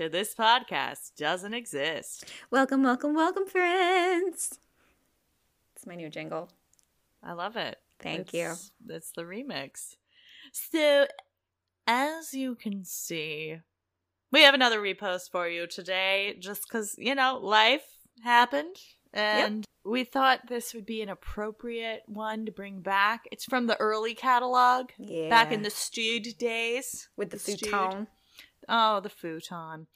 to This Podcast Doesn't Exist. Welcome, welcome, welcome, friends. It's my new jingle. I love it. Thank It's- It's the remix. So, as you can see, we have another repost for you today just because, you know, life happened. And we thought this would be an appropriate one to bring back. It's from the early catalog, Yeah. back in the stewed days. with the stewed. futon. Oh, the futon.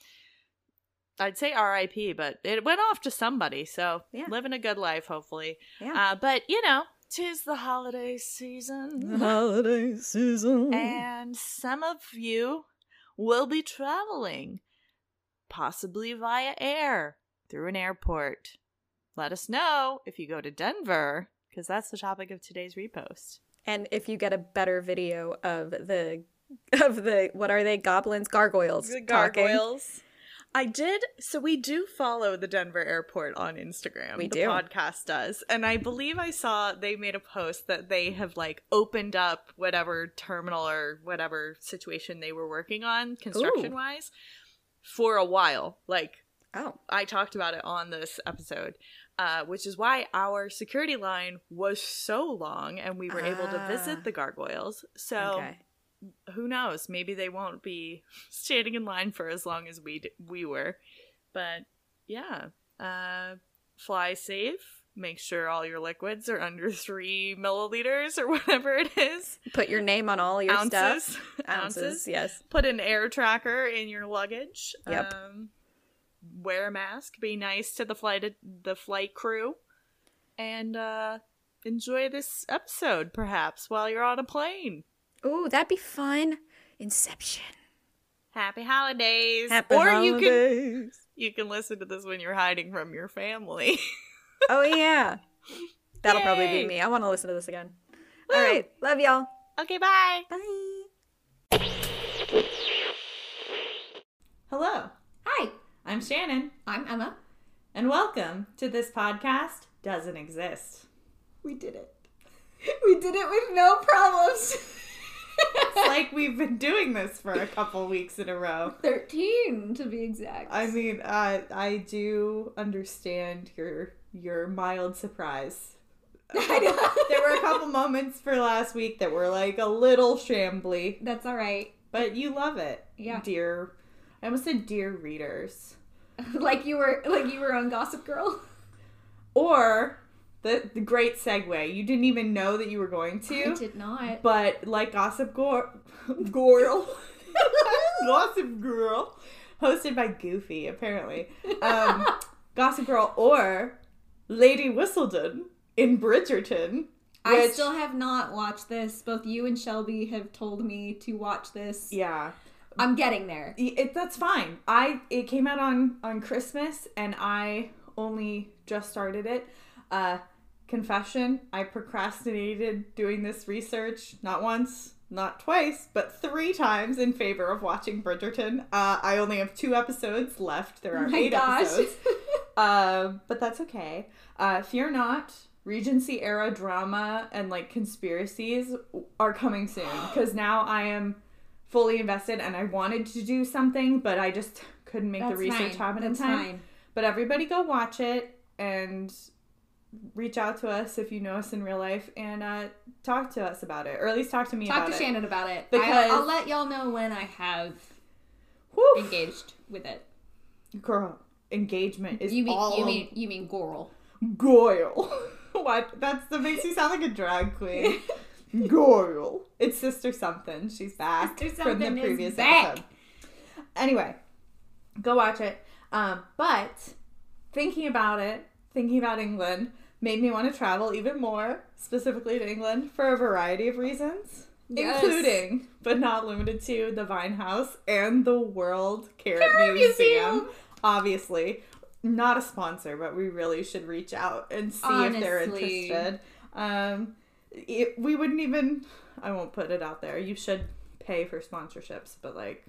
I'd say R.I.P., but it went off to somebody, so Yeah. living a good life, hopefully. Yeah. Uh, but you know, tis the holiday season, The holiday season. and some of you will be traveling, possibly via air through an airport. Let us know if you go to Denver, because that's the topic of today's repost. And if you get a better video of the of the what are they goblins gargoyles talking. I did. So we do follow the Denver airport on Instagram. We the do. podcast does, and I believe I saw they made a post that they have like opened up whatever terminal or whatever situation they were working on construction wise for a while. Like Oh, I talked about it on this episode, uh, which is why our security line was so long, and we were able to Ah. visit the gargoyles. So okay. Who knows? Maybe they won't be standing in line for as long as we d- we were. But yeah, uh, fly safe. Make sure all your liquids are under three milliliters or whatever it is. Put your name on all your stuff. ounces. Ounces, yes. Put an air tracker in your luggage. Yep. Um, wear a mask. Be nice to the flight the flight crew, and uh, enjoy this episode perhaps while you're on a plane. Ooh, that'd be fun. Inception. Happy holidays. Happy or you can you can listen to this when you're hiding from your family. Oh yeah. That'll probably be me. I want to listen to this again. Woo. All right. Love y'all. okay, bye. Bye. Hello. Hi, I'm Shannon, I'm Emma. and welcome to this podcast doesn't exist. We did it. We did it with no problems. It's like we've been doing this for a couple weeks in a row. 13 to be exact. I mean, uh, I do understand your your mild surprise. There were a couple moments for last week that were like a little shambly, That's all right. but you love it, Yeah. dear. I almost said dear readers, like you were like you were on Gossip Girl. or the the great segue. You didn't even know that you were going to. I did not. but like Gossip Girl, Girl, Gossip Girl, hosted by Goofy apparently. Um, Gossip Girl or Lady Whistledown in Bridgerton. I still have not watched this. Both you and Shelby have told me to watch this. Yeah, I'm getting there. it, that's fine. I it came out on on Christmas, and I only just started it. Uh, confession: I procrastinated doing this research not once, not twice, but three times in favor of watching Bridgerton. Uh, I only have two episodes left. There are Oh eight gosh. episodes. Uh, but that's okay. Uh, fear not. Regency era drama and like conspiracies are coming soon because now I am fully invested and I wanted to do something, but I just couldn't make the research happen in time. But everybody go watch it and reach out to us if you know us in real life and uh, talk to us about it, or at least talk to me Talk to it. Shannon about it. Because- I, I'll let y'all know when I have Whew. engaged with it. Girl, engagement is You mean all you mean you mean Gorl. Goyle. what? That's that makes you sound like a drag queen. Goyle. It's Sister Something. She's back Sister from the previous episode. Anyway, go watch it. Um, but thinking about it, thinking about England, made me want to travel even more, specifically to England, for a variety of reasons. Yes. Including, but not limited to, the Vine House and the World Carrot, Carrot Museum. Museum. Obviously, not a sponsor, but we really should reach out and see if they're interested. Um, it, we wouldn't even. I won't put it out there. You should pay for sponsorships, but like,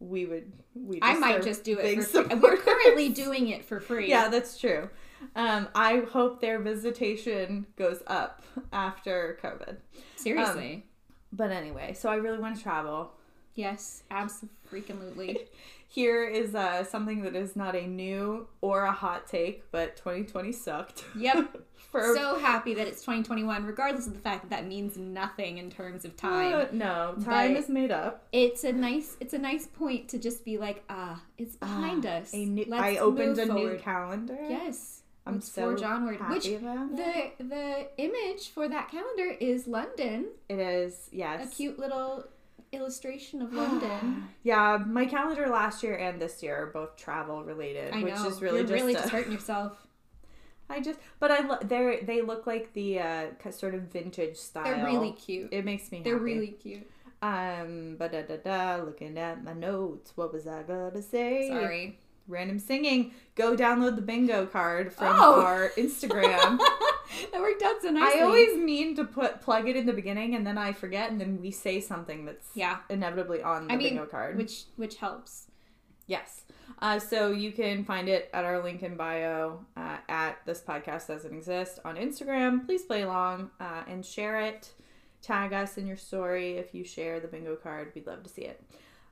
we would. We. I might just do it for free. We're currently doing it for free. Yeah, that's true. Um, I hope their visitation goes up after COVID. Seriously. But anyway, so I really want to travel. Yes, absolutely. Here is uh, something that is not a new or a hot take, but 2020 sucked. Yep. For so happy that it's 2021, regardless of the fact that that means nothing in terms of time. Uh, no, time But- is made up. it's a nice it's a nice point to just be like, ah, it's behind Ah, us. A new, Let's I opened a new calendar. Yes. I'm Let's so forge onward. happy Which about that. the the image for that calendar is London. It is yes. A cute little illustration of London. Yeah, my calendar last year and this year are both travel related, I which know. is really You're just. really a- just hurting yourself. I just, but I lo- they they look like the uh, sort of vintage style. They're really cute. It makes me. They're happy. really cute. Um, but da da da. Looking at my notes, what was I gonna say? Sorry. Random singing. Go download the bingo card from Oh. our Instagram. that worked out so nicely. I always mean to put plug it in the beginning, and then I forget, and then we say something that's Yeah. inevitably on the I mean, bingo card. which which helps. Yes. Uh, so you can find it at our link in bio uh, at this podcast doesn't exist on Instagram. Please play along uh, and share it. Tag us in your story if you share the bingo card. We'd love to see it.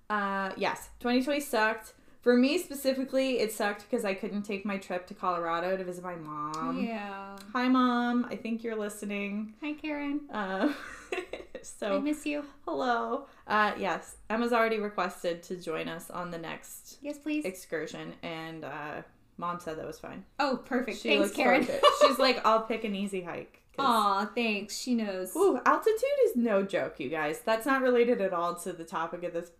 Uh, yes, 2020 sucked. For me specifically, it sucked because I couldn't take my trip to Colorado to visit my mom. yeah. Hi, mom. I think you're listening. Hi, Karen. Uh, I miss you. hello. Uh, yes, Emma's already requested to join us on the next Yes, please. excursion, and uh, mom said that was fine. Oh, perfect. She Thanks, Karen. forward to it. She's like, I'll pick an easy hike. Aw, thanks. She knows. Ooh, altitude is no joke, you guys. That's not related at all to the topic of this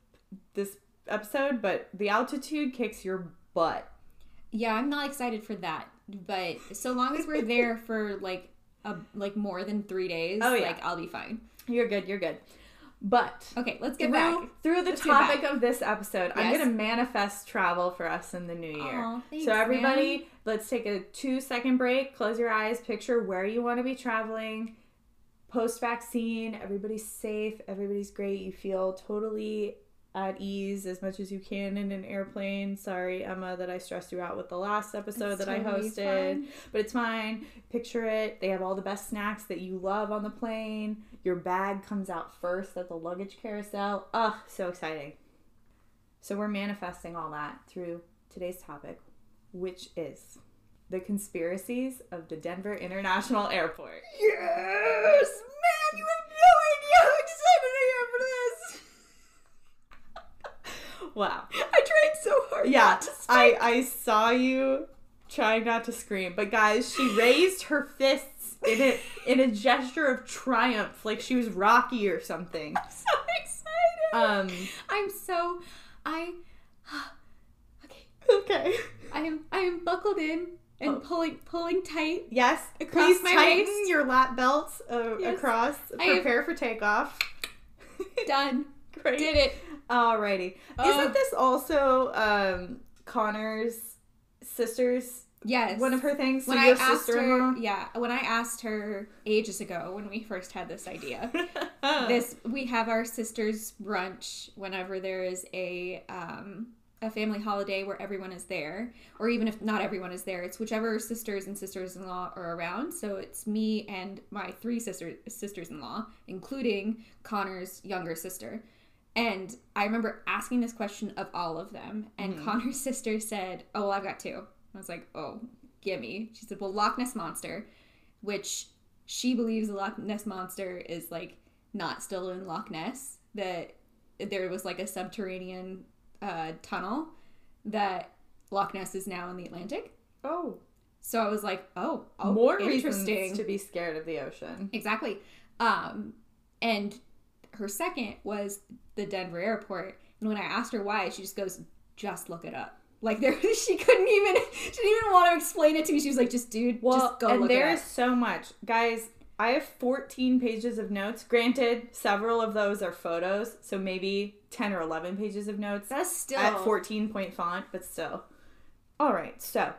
this episode, but the altitude kicks your butt. Yeah, I'm not excited for that. But so long as we're there for like a like more than three days, Oh, yeah. like I'll be fine. You're good. You're good. But Okay, let's get through, back. through the Let's topic of this episode, I'm going to manifest travel for us in the new year. Aw, thanks, so, everybody, man. let's take a two second break, close your eyes, picture where you want to be traveling. Post vaccine, everybody's safe, everybody's great. You feel totally at ease as much as you can in an airplane. Sorry, Emma, that I stressed you out with the last episode It's that I hosted fine. but it's fine. Picture it. They have all the best snacks that you love on the plane. Your bag comes out first at the luggage carousel. Ugh, so exciting. So we're manifesting all that through today's topic, which is the conspiracies of the Denver International Airport. Yes! Man, you have no idea how excited I am for this! Wow. I tried so hard. Yeah, not to I I saw you trying not to scream, but guys, she raised her fists in a in a gesture of triumph, like she was Rocky or something. so excited. Um. I'm so I okay. Okay. I am I am buckled in and Oh. pulling pulling tight. Yes. Across please my tighten waist. your lap belts uh, Yes. across. I Prepare for takeoff. Done. Great. Did it. Alrighty. Uh, Isn't this also um Connor's sister's Yes. one of her things? So when I asked her, yeah, when I asked her ages ago when we first had this idea, Uh. this we have our sisters brunch whenever there is a um a family holiday where everyone is there or even if not everyone is there it's whichever sisters and sisters-in-law are around so it's me and my three sisters sisters-in-law including connor's younger sister and i remember asking this question of all of them and connor's sister said oh well i've got two i was like oh gimme she said well loch ness monster which she believes the Loch Ness monster is like not still in Loch Ness. That there was like a subterranean uh, tunnel that Loch Ness is now in the Atlantic. oh. So I was like, oh, oh more interesting. reasons to be scared of the ocean. Exactly. Um, and her second was the Denver airport. And when I asked her why, she just goes, just look it up. Like there, she couldn't even. She didn't even want to explain it to me. She was like, "Just dude, Well, just go and look there is up." so much, guys. I have 14 pages of notes. Granted, several of those are photos, so maybe 10 or 11 pages of notes That's still at 14 point font, but still. All right, so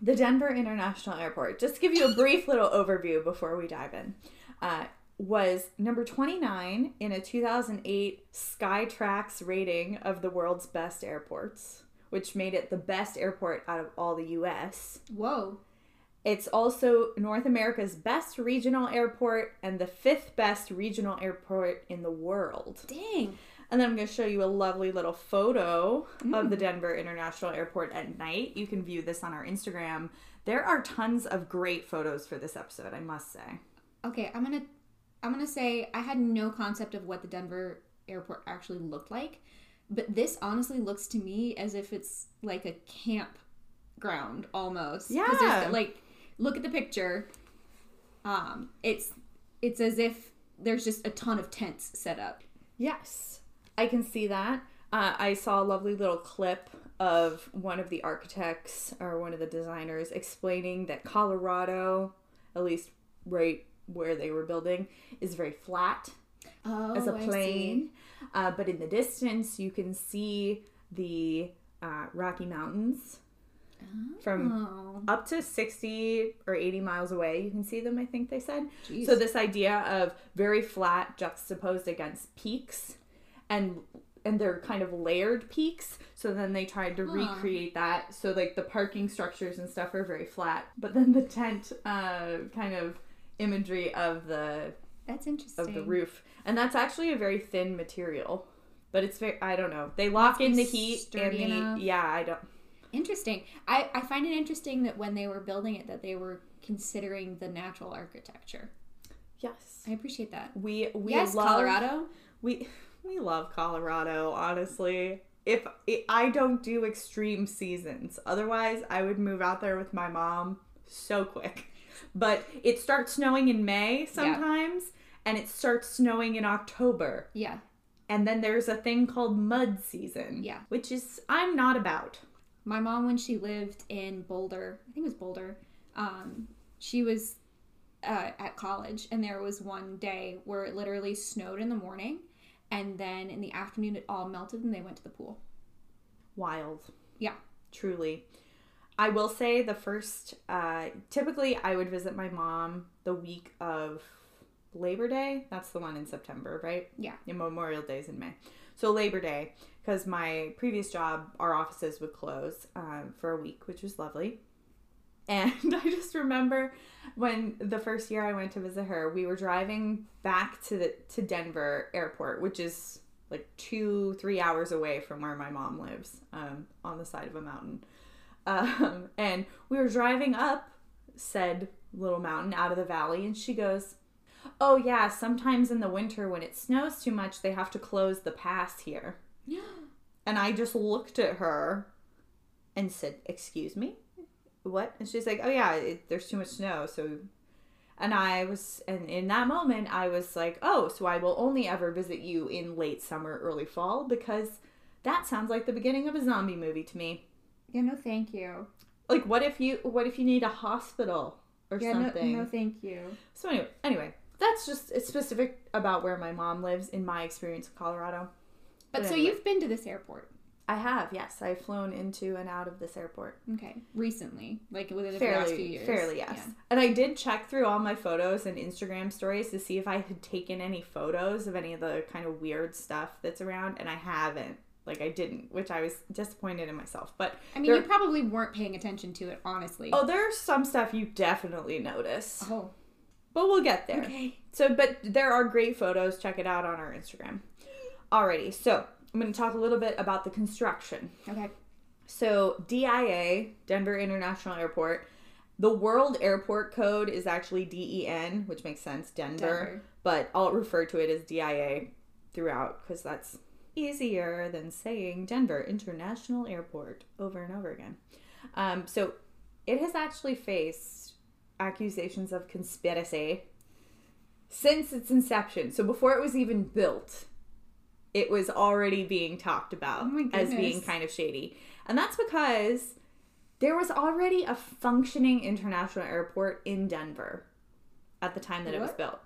the Denver International Airport. Just to give you a brief little overview before we dive in. Uh, was number 29 in a 2008 Skytrax rating of the world's best airports, which made it the best airport out of all the US. Whoa. It's also North America's best regional airport and the fifth best regional airport in the world. Dang. And then I'm going to show you a lovely little photo of the mm. Denver International Airport at night. You can view this on our Instagram. There are tons of great photos for this episode, I must say. Okay, I'm gonna I'm gonna say I had no concept of what the Denver airport actually looked like, but this honestly looks to me as if it's like a campground almost. Yeah. like look at the picture. Um, it's it's as if there's just a ton of tents set up. Yes, I can see that. Uh, I saw a lovely little clip of one of the architects or one of the designers explaining that Colorado, at least right where they were building, is very flat Oh, as a see. plane. Uh, but in the distance, you can see the uh, Rocky Mountains from Oh, up to 60 or 80 miles away. You can see them, I think they said. Jeez. So this idea of very flat juxtaposed against peaks and and they're kind of layered peaks. So then they tried to recreate that. So like the parking structures and stuff are very flat, but then the tent uh, kind of imagery of the that's interesting. of the roof. And that's actually a very thin material. But it's very I don't know. They lock in the heat and the enough. yeah, I don't Interesting. I, I find it interesting that when they were building it, that they were considering the natural architecture. Yes. I appreciate that. We we yes, love Colorado. We we love Colorado, honestly. If I don't do extreme seasons, otherwise I would move out there with my mom so quick. But it starts snowing in May sometimes, and it starts snowing in October. Yeah. And then there's a thing called mud season. Yeah. Which is I'm not about. My mom, when she lived in Boulder, I think it was Boulder, um, she was uh, at college, and there was one day where it literally snowed in the morning, and then in the afternoon it all melted, and they went to the pool. Wild. Yeah. Truly. I will say the first, uh, typically I would visit my mom the week of Labor Day. That's the one in September, right? Yeah. And Memorial Day is in May. So Labor Day, because my previous job, our offices would close um, for a week, which was lovely. And I just remember when the first year I went to visit her, we were driving back to the to Denver airport, which is like two, three hours away from where my mom lives, um, on the side of a mountain. Um, and we were driving up said little mountain out of the valley, and she goes, Oh, yeah, sometimes in the winter when it snows too much, they have to close the pass here. And I just looked at her and said, Excuse me? What? And she's like, Oh, yeah, it, there's too much snow. So, and I was, and in that moment, I was like, Oh, so I will only ever visit you in late summer, early fall, because that sounds like the beginning of a zombie movie to me. Yeah, no, thank you. Like, what if you, what if you need a hospital or Yeah, something? no, no, thank you. So anyway, anyway, that's just it's specific about where my mom lives in my experience of Colorado. But But so anyway. you've been to this airport, I have, yes, I've flown into and out of this airport. okay? Recently, like within the last few years. fairly, yes. Yeah. And I did check through all my photos and Instagram stories to see if I had taken any photos of any of the kind of weird stuff that's around, and I haven't. Like I didn't, which I was disappointed in myself. But I mean, there- you probably weren't paying attention to it, honestly. oh, there's some stuff you definitely notice, Oh, but we'll get there. okay. So, but there are great photos. Check it out on our Instagram. Alrighty, so I'm going to talk a little bit about the construction. Okay. So, DIA, Denver International Airport, the World Airport Code is actually DEN, which makes sense, Denver, Denver. but I'll refer to it as DIA throughout because that's easier than saying Denver International Airport over and over again. Um, so, it has actually faced accusations of conspiracy since its inception. So, before it was even built, it was already being talked about Oh as being kind of shady. And that's because there was already a functioning international airport in Denver at the time that it was built.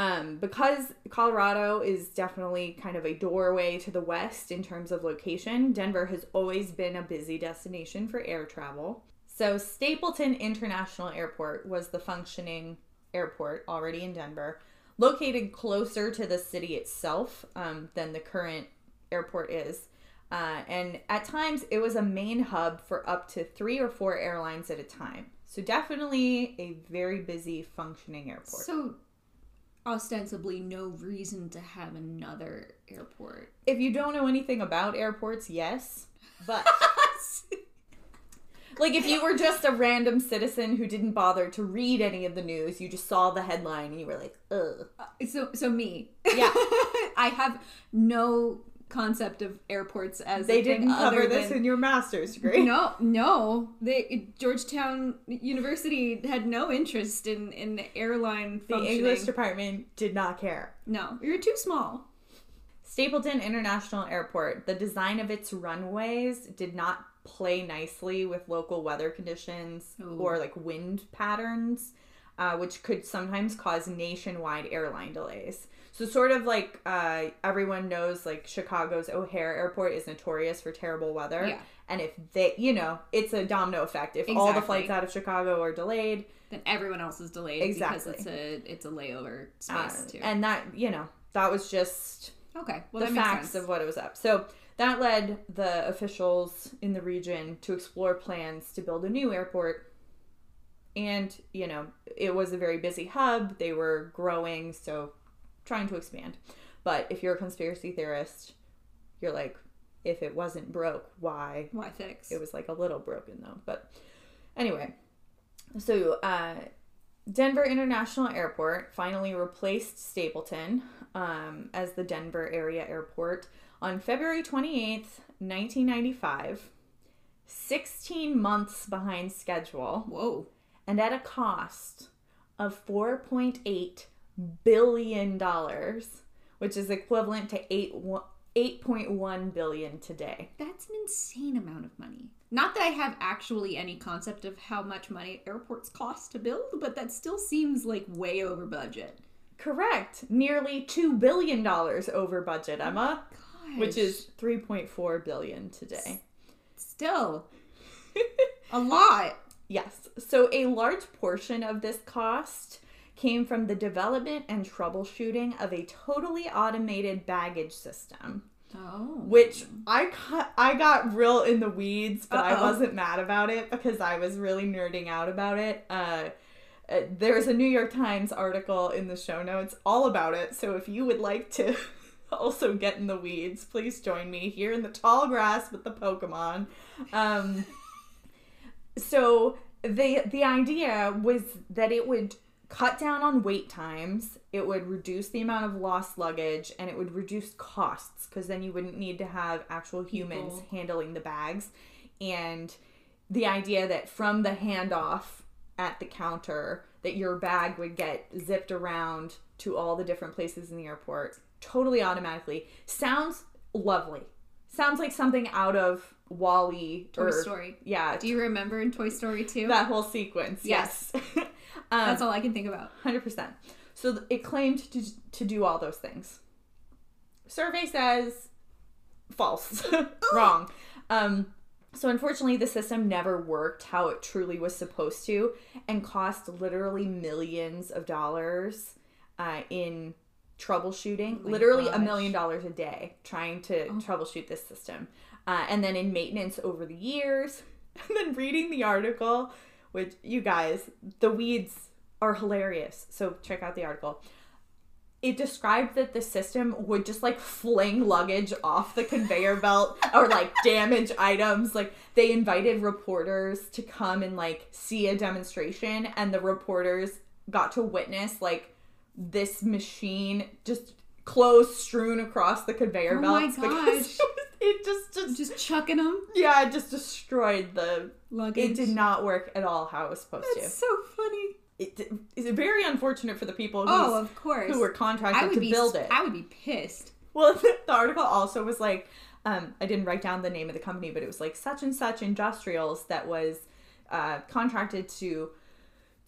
Um, because Colorado is definitely kind of a doorway to the west in terms of location, Denver has always been a busy destination for air travel. So, Stapleton International Airport was the functioning airport already in Denver, located closer to the city itself um, than the current airport is. Uh, and at times, it was a main hub for up to three or four airlines at a time. So, definitely a very busy functioning airport. So, ostensibly no reason to have another airport. If you don't know anything about airports, yes. But like if you were just a random citizen who didn't bother to read any of the news, you just saw the headline and you were like, ugh. Uh, so so me. Yeah. I have no concept of airports as They didn't cover this than- in your master's degree. No, no. They Georgetown University had no interest in in the airline The. English department did not care. no, you're too small. Stapleton International Airport, the design of its runways did not play nicely with local weather conditions Ooh. or like wind patterns, uh, which could sometimes cause nationwide airline delays. So, sort of like uh, everyone knows, like Chicago's O'Hare Airport is notorious for terrible weather. Yeah. And if they, you know, it's a domino effect. If all the flights out of Chicago are delayed, Then everyone else is delayed Exactly. because it's a it's a layover uh, space too. and that, you know, that was just okay, well the that makes facts sense. of what it was up. So that led the officials in the region to explore plans to build a new airport. And, you know, it was a very busy hub. They were growing, so trying to expand. But if you're a conspiracy theorist, you're like, if it wasn't broke, why? Why fix? It was like a little broken though. But anyway, so uh, Denver International Airport finally replaced Stapleton um, as the Denver area airport on February 28th, 1995, 16 months behind schedule Whoa. and at a cost of 4.8 billion dollars, which is equivalent to 8 8.1 billion today. That's an insane amount of money. Not that I have actually any concept of how much money airports cost to build, but that still seems like way over budget. Correct. Nearly $2 billion over budget, oh Emma, which is 3.4 billion today. still a lot. Yes. So a large portion of this cost came from the development and troubleshooting of a totally automated baggage system, Oh. which I got, I got real in the weeds, but I Uh-oh. wasn't mad about it because I was really nerding out about it. Uh, uh, there's a New York Times article in the show notes all about it. So if you would like to also get in the weeds, please join me here in the tall grass with the Pokemon. Um, so the the idea was that it would cut down on wait times, it would reduce the amount of lost luggage, and it would reduce costs because then you wouldn't need to have actual humans People. handling the bags. And the idea that from the handoff at the counter that your bag would get zipped around to all the different places in the airport totally automatically sounds lovely. Sounds like something out of Wally Toy or Story. yeah, Do you remember in Toy Story 2? that whole sequence. Yes. um, That's all I can think about. 100%. So it claimed to, to do all those things. Survey says false. Wrong. Um, so unfortunately, the system never worked how it truly was supposed to and cost literally millions of dollars uh, in troubleshooting. Oh literally a gosh. Oh. million dollars a day trying to troubleshoot this system. Uh, and then in maintenance over the years. And then reading the article, which you guys, the weeds are hilarious. So check out the article. It described that the system would just like fling luggage off the conveyor belt or like damage items. Like they invited reporters to come and like see a demonstration, and the reporters got to witness like this machine just clothes strewn across the conveyor belt. Oh my belts because it just just Just chucking them. yeah, it just destroyed the. Luggage. It did not work at all how it was supposed That's to. so funny. It it's very unfortunate for the people Oh, of course. who were contracted to be build it. I would be pissed. Well, the article also was like, um, I didn't write down the name of the company, but it was like such and such industrials that was uh, contracted to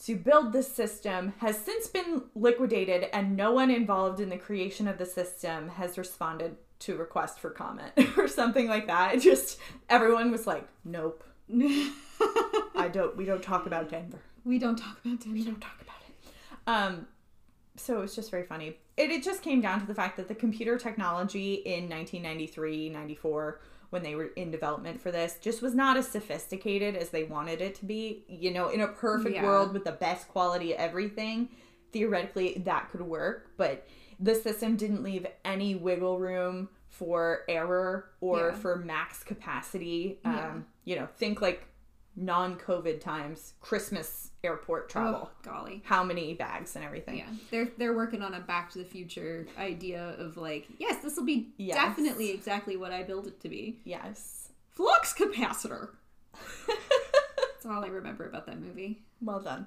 to build this system has since been liquidated, and no one involved in the creation of the system has responded to request for comment or something like that. It just everyone was like, nope, I don't. We don't talk about Denver. we don't talk about Denver. We don't talk about it. Um, so it's just very funny. It, it just came down to the fact that the computer technology in 1993, 94, when they were in development for this, just was not as sophisticated as they wanted it to be. You know, in a perfect Yeah. world with the best quality of everything, theoretically that could work, but the system didn't leave any wiggle room for error or Yeah. for max capacity. Yeah. You know, think like non-COVID times, Christmas airport travel. Oh, golly. How many bags and everything. Yeah, they're they're working on a Back to the Future idea of like, yes, this will be Yes. definitely exactly what I built it to be. Yes. Flux capacitor. That's all I remember about that movie. Well done.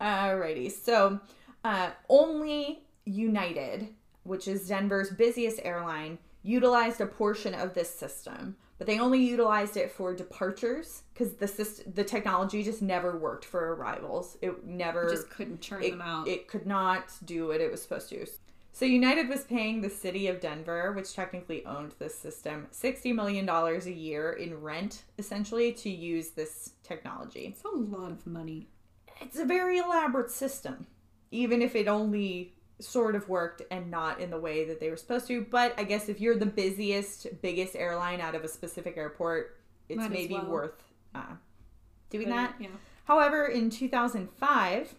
Alrighty. So, uh, only United, which is Denver's busiest airline, utilized a portion of this system, but they only utilized it for departures because the system, the technology just never worked for arrivals. It never Just couldn't churn it, them out. it could not do what it was supposed to. So United was paying the city of Denver, which technically owned this system, $60 million a year in rent, essentially, to use this technology it's a lot of money. it's a very elaborate system, even if it only sort of worked and not in the way that they were supposed to. But I guess if you're the busiest, biggest airline out of a specific airport, it's Might maybe well. worth uh, doing But, that. Yeah. However, in 2005,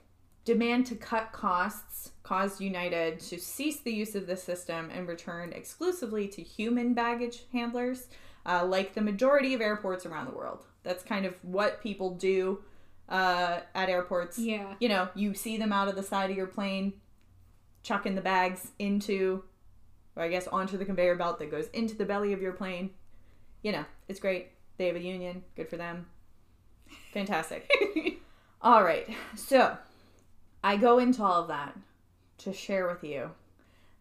demand to cut costs caused United to cease the use of the system and return exclusively to human baggage handlers, uh, like the majority of airports around the world. That's kind of what people do uh, at airports. Yeah. You know, you see them out of the side of your plane, chucking the bags into, or I guess onto the conveyor belt that goes into the belly of your plane. You know, it's great. They have a union. Good for them. Fantastic. all right. So I go into all of that to share with you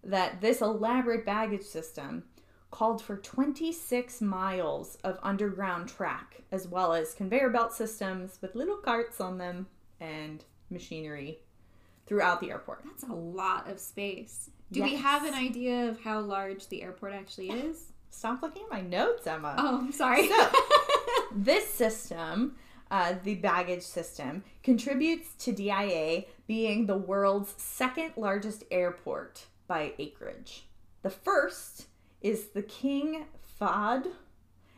that this elaborate baggage system called for 26 miles of underground track, as well as conveyor belt systems with little carts on them and machinery throughout the airport. That's a lot of space. Do we have an idea of how large the airport actually is? Stop looking at my notes, Emma. Oh, I'm sorry. This system, uh, the baggage system, contributes to DIA being the world's second largest airport by acreage. The first is the King Fahd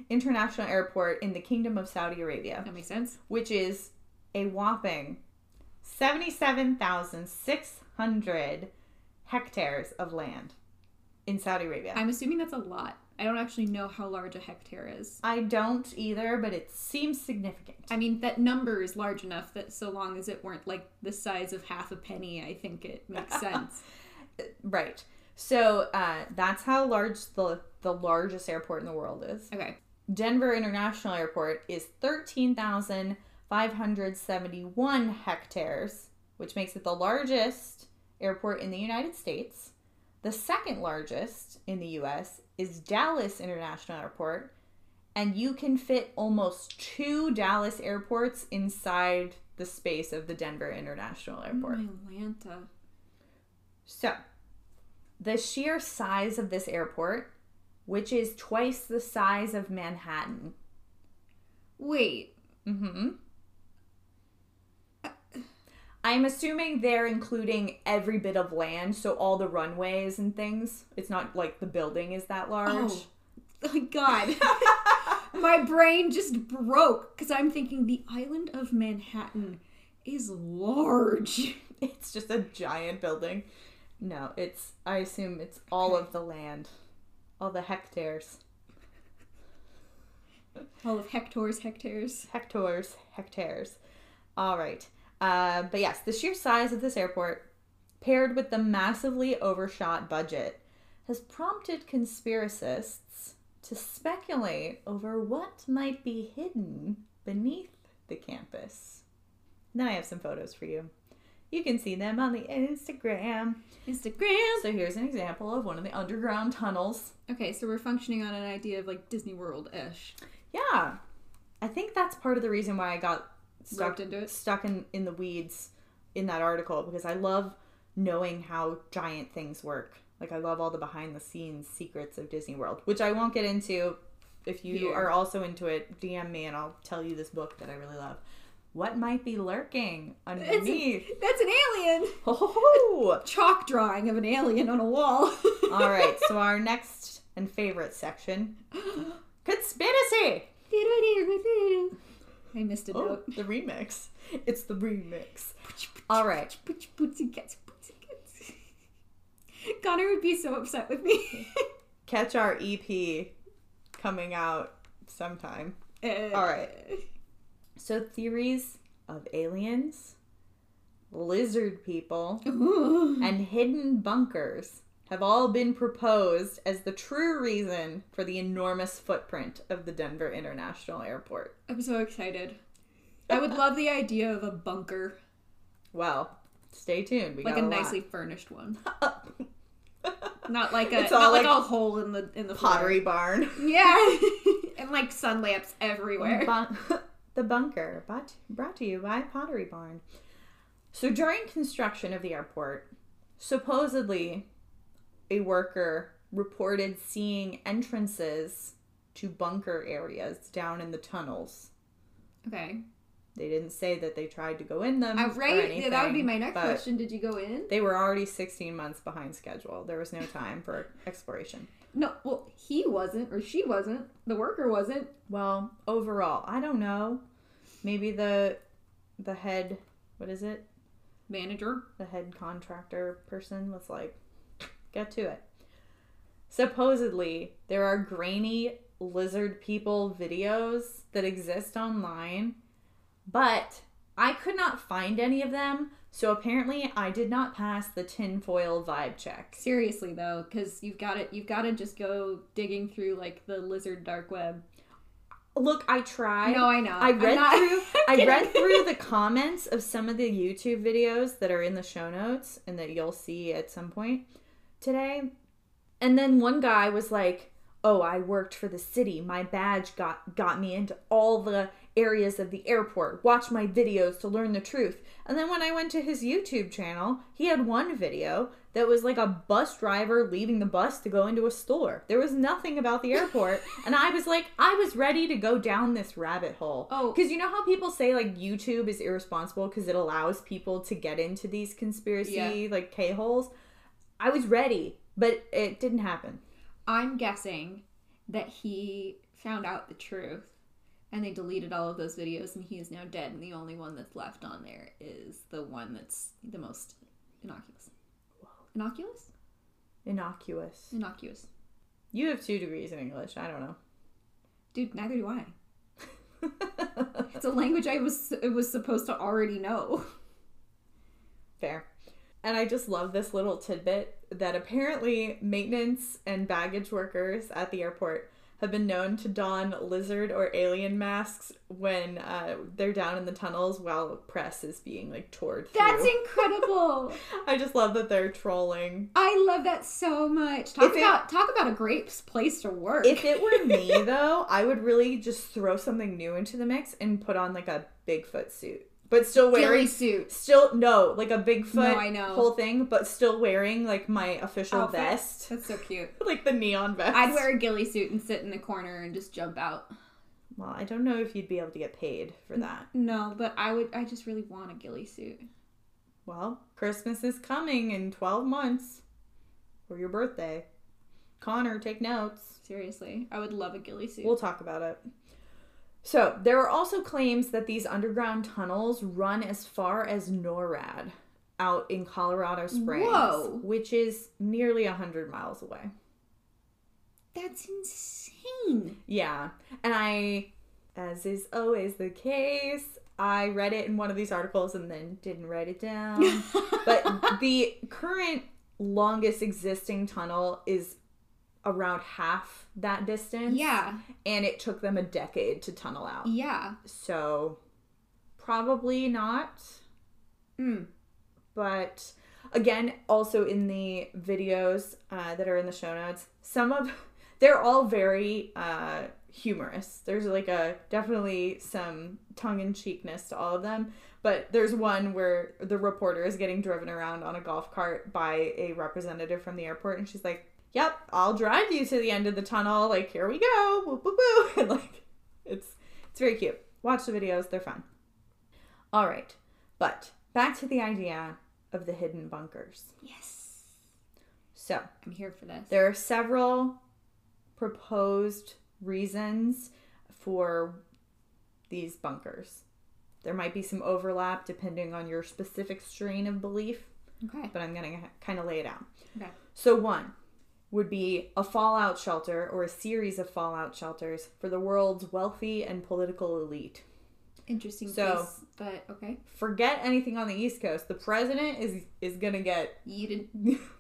International Airport in the Kingdom of Saudi Arabia, that makes sense. which is a whopping 77,600 hectares of land in Saudi Arabia. I'm assuming that's a lot. I don't actually know how large a hectare is. I don't either, but it seems significant. I mean, that number is large enough that so long as it weren't like the size of half a penny, I think it makes sense. Right. So uh, that's how large the the largest airport in the world is. Okay. Denver International Airport is thirteen thousand five hundred seventy one hectares, which makes it the largest airport in the United States. The second largest in the U.S. is Dallas International Airport, and you can fit almost two Dallas airports inside the space of the Denver International Airport. Atlanta. So, the sheer size of this airport, which is twice the size of Manhattan. Wait. Mm-hmm. I'm assuming they're including every bit of land, so all the runways and things. It's not like the building is that oh, large. Oh, my God. My brain just broke because I'm thinking the island of Manhattan is large. It's just a giant building. No, it's I assume it's all of the land. All the hectares. All of hectares, hectares. hectares, hectares. All right. Uh, but yes, the sheer size of this airport, paired with the massively overshot budget, has prompted conspiracists to speculate over what might be hidden beneath the campus. Then I have some photos for you. You can see them on the Instagram. Instagram. So here's an example of one of the underground tunnels. Okay, so we're functioning on an idea of like Disney World ish. Yeah. I think that's part of the reason why I got stuck into it? stuck in, in the weeds in that article because I love knowing how giant things work. Like I love all the behind the scenes secrets of Disney World, which I won't get into. If you Here. are also into it, DM me and I'll tell you this book that I really love. What might be lurking underneath? a, that's an alien. Oh, Chalk drawing of an alien on a wall. all right. So our next and favorite section, conspiracy. I missed a Oh, note. the remix. It's the remix. All right. Connor would be so upset with me. Catch our EP coming out sometime. Eh. All right. So theories of aliens, lizard people, Ooh. and hidden bunkers have all been proposed as the true reason for the enormous footprint of the Denver International Airport. I'm so excited. I would love the idea of a bunker, Well, stay tuned. We like a got a nicely lot. furnished one, not like a not like, like a hole in the in the floor. pottery barn. Yeah, and like sun lamps everywhere. Bun- the bunker, but brought to you by Pottery Barn. So during construction of the airport, supposedly a worker reported seeing entrances to bunker areas down in the tunnels. Okay, They didn't say that they tried to go in them. uh, right. Yeah, that would be my next question. Did you go in? They were already 16 months behind schedule. There was no time for exploration. No. Well, he wasn't, or she wasn't. The worker wasn't. Well, overall, I don't know. Maybe the the head, what is it? Manager. the head contractor person was like, get to it. Supposedly, there are grainy lizard people videos that exist online, but I could not find any of them, so apparently I did not pass the tinfoil vibe check. Seriously though, because you've got to You've got to just go digging through like the lizard dark web. Look, I tried. no, I know. I read through I read through the comments of some of the YouTube videos that are in the show notes and that you'll see at some point today. And then one guy was like, "Oh, I worked for the city. My badge got got me into all the areas of the airport. Watch my videos to learn the truth." And then when I went to his YouTube channel, he had one video that was like a bus driver leaving the bus to go into a store. There was nothing about the airport, and I was like, I was ready to go down this rabbit hole. Oh. because you know how people say like YouTube is irresponsible because it allows people to get into these conspiracy Yeah. like K holes. I was ready, but it didn't happen. I'm guessing that he found out the truth and they deleted all of those videos and he is now dead and the only one that's left on there is the one that's the most innocuous. Innocuous? Innocuous. Innocuous. You have two degrees in English. I don't know. Dude, neither do I. It's a language I was it was supposed to already know. Fair. And I just love this little tidbit that apparently maintenance and baggage workers at the airport have been known to don lizard or alien masks when uh, they're down in the tunnels while press is being like toured through. That's incredible. I just love that they're trolling. I love that so much. Talk If it- about talk about a great place to work. If it were me though, I would really just throw something new into the mix and put on like a Bigfoot suit, but still Ghillie wearing suit. still no like a Bigfoot No, I know. whole thing, but still wearing like my official Outfit. vest, That's so cute. like the neon vest. I'd wear a ghillie suit and sit in the corner and just jump out. Well, I don't know if you'd be able to get paid for that. No, but I would. I just really want a ghillie suit. Well, Christmas is coming in twelve months for your birthday. Connor, take notes. Seriously, I would love a ghillie suit. We'll talk about it. So, there are also claims that these underground tunnels run as far as NORAD out in Colorado Springs, Whoa. which is nearly 100 miles away. That's insane. Yeah. And I, as is always the case, I read it in one of these articles and then didn't write it down. but the current longest existing tunnel is around half that distance. Yeah, And it took them a decade to tunnel out. yeah. So probably not. Mm. But again, also in the videos uh, that are in the show notes, some of they're all very uh, humorous. There's like a definitely some tongue in cheekness to all of them. But there's one where the reporter is getting driven around on a golf cart by a representative from the airport, and she's like, "Yep, I'll drive you to the end of the tunnel. Like here we go, woo woo woo." And like, it's it's very cute. Watch the videos; they're fun. All right, but back to the idea of the hidden bunkers. Yes, So I'm here for this. there are several proposed reasons for these bunkers. There might be some overlap depending on your specific strain of belief, Okay. but I'm going to kind of lay it out. Okay. So, one would be a fallout shelter or a series of fallout shelters for the world's wealthy and political elite. Interesting So- place, but okay. Forget anything on the East Coast. The president is is going to get Yeeted.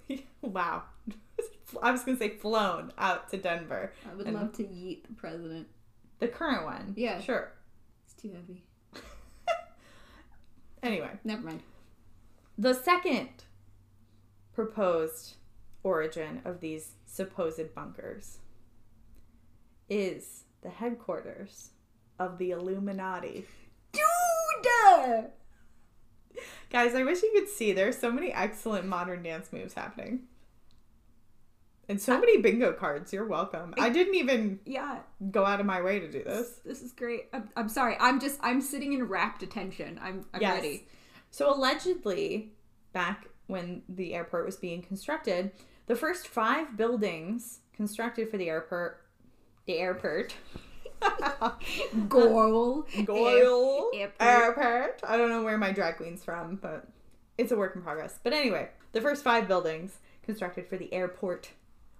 wow. I was going to say flown out to Denver. I would And- love to yeet the president. The current one. Yeah. Sure. It's too heavy. Anyway, Never mind. the second proposed origin of these supposed bunkers is the headquarters of the Illuminati. Dude! Guys, I wish you could see there's so many excellent modern dance moves happening. And so many bingo cards. You're welcome. I didn't even Yeah, go out of my way to do this. this is great. I'm, I'm sorry. I'm just I'm sitting in rapt attention. I'm I'm Yes. ready. So allegedly, back when the airport was being constructed, the first five buildings constructed for the airport, the airport, Goal. Goyle Airport. airport. I don't know where my drag queen's from, but it's a work in progress. But anyway, the first five buildings constructed for the airport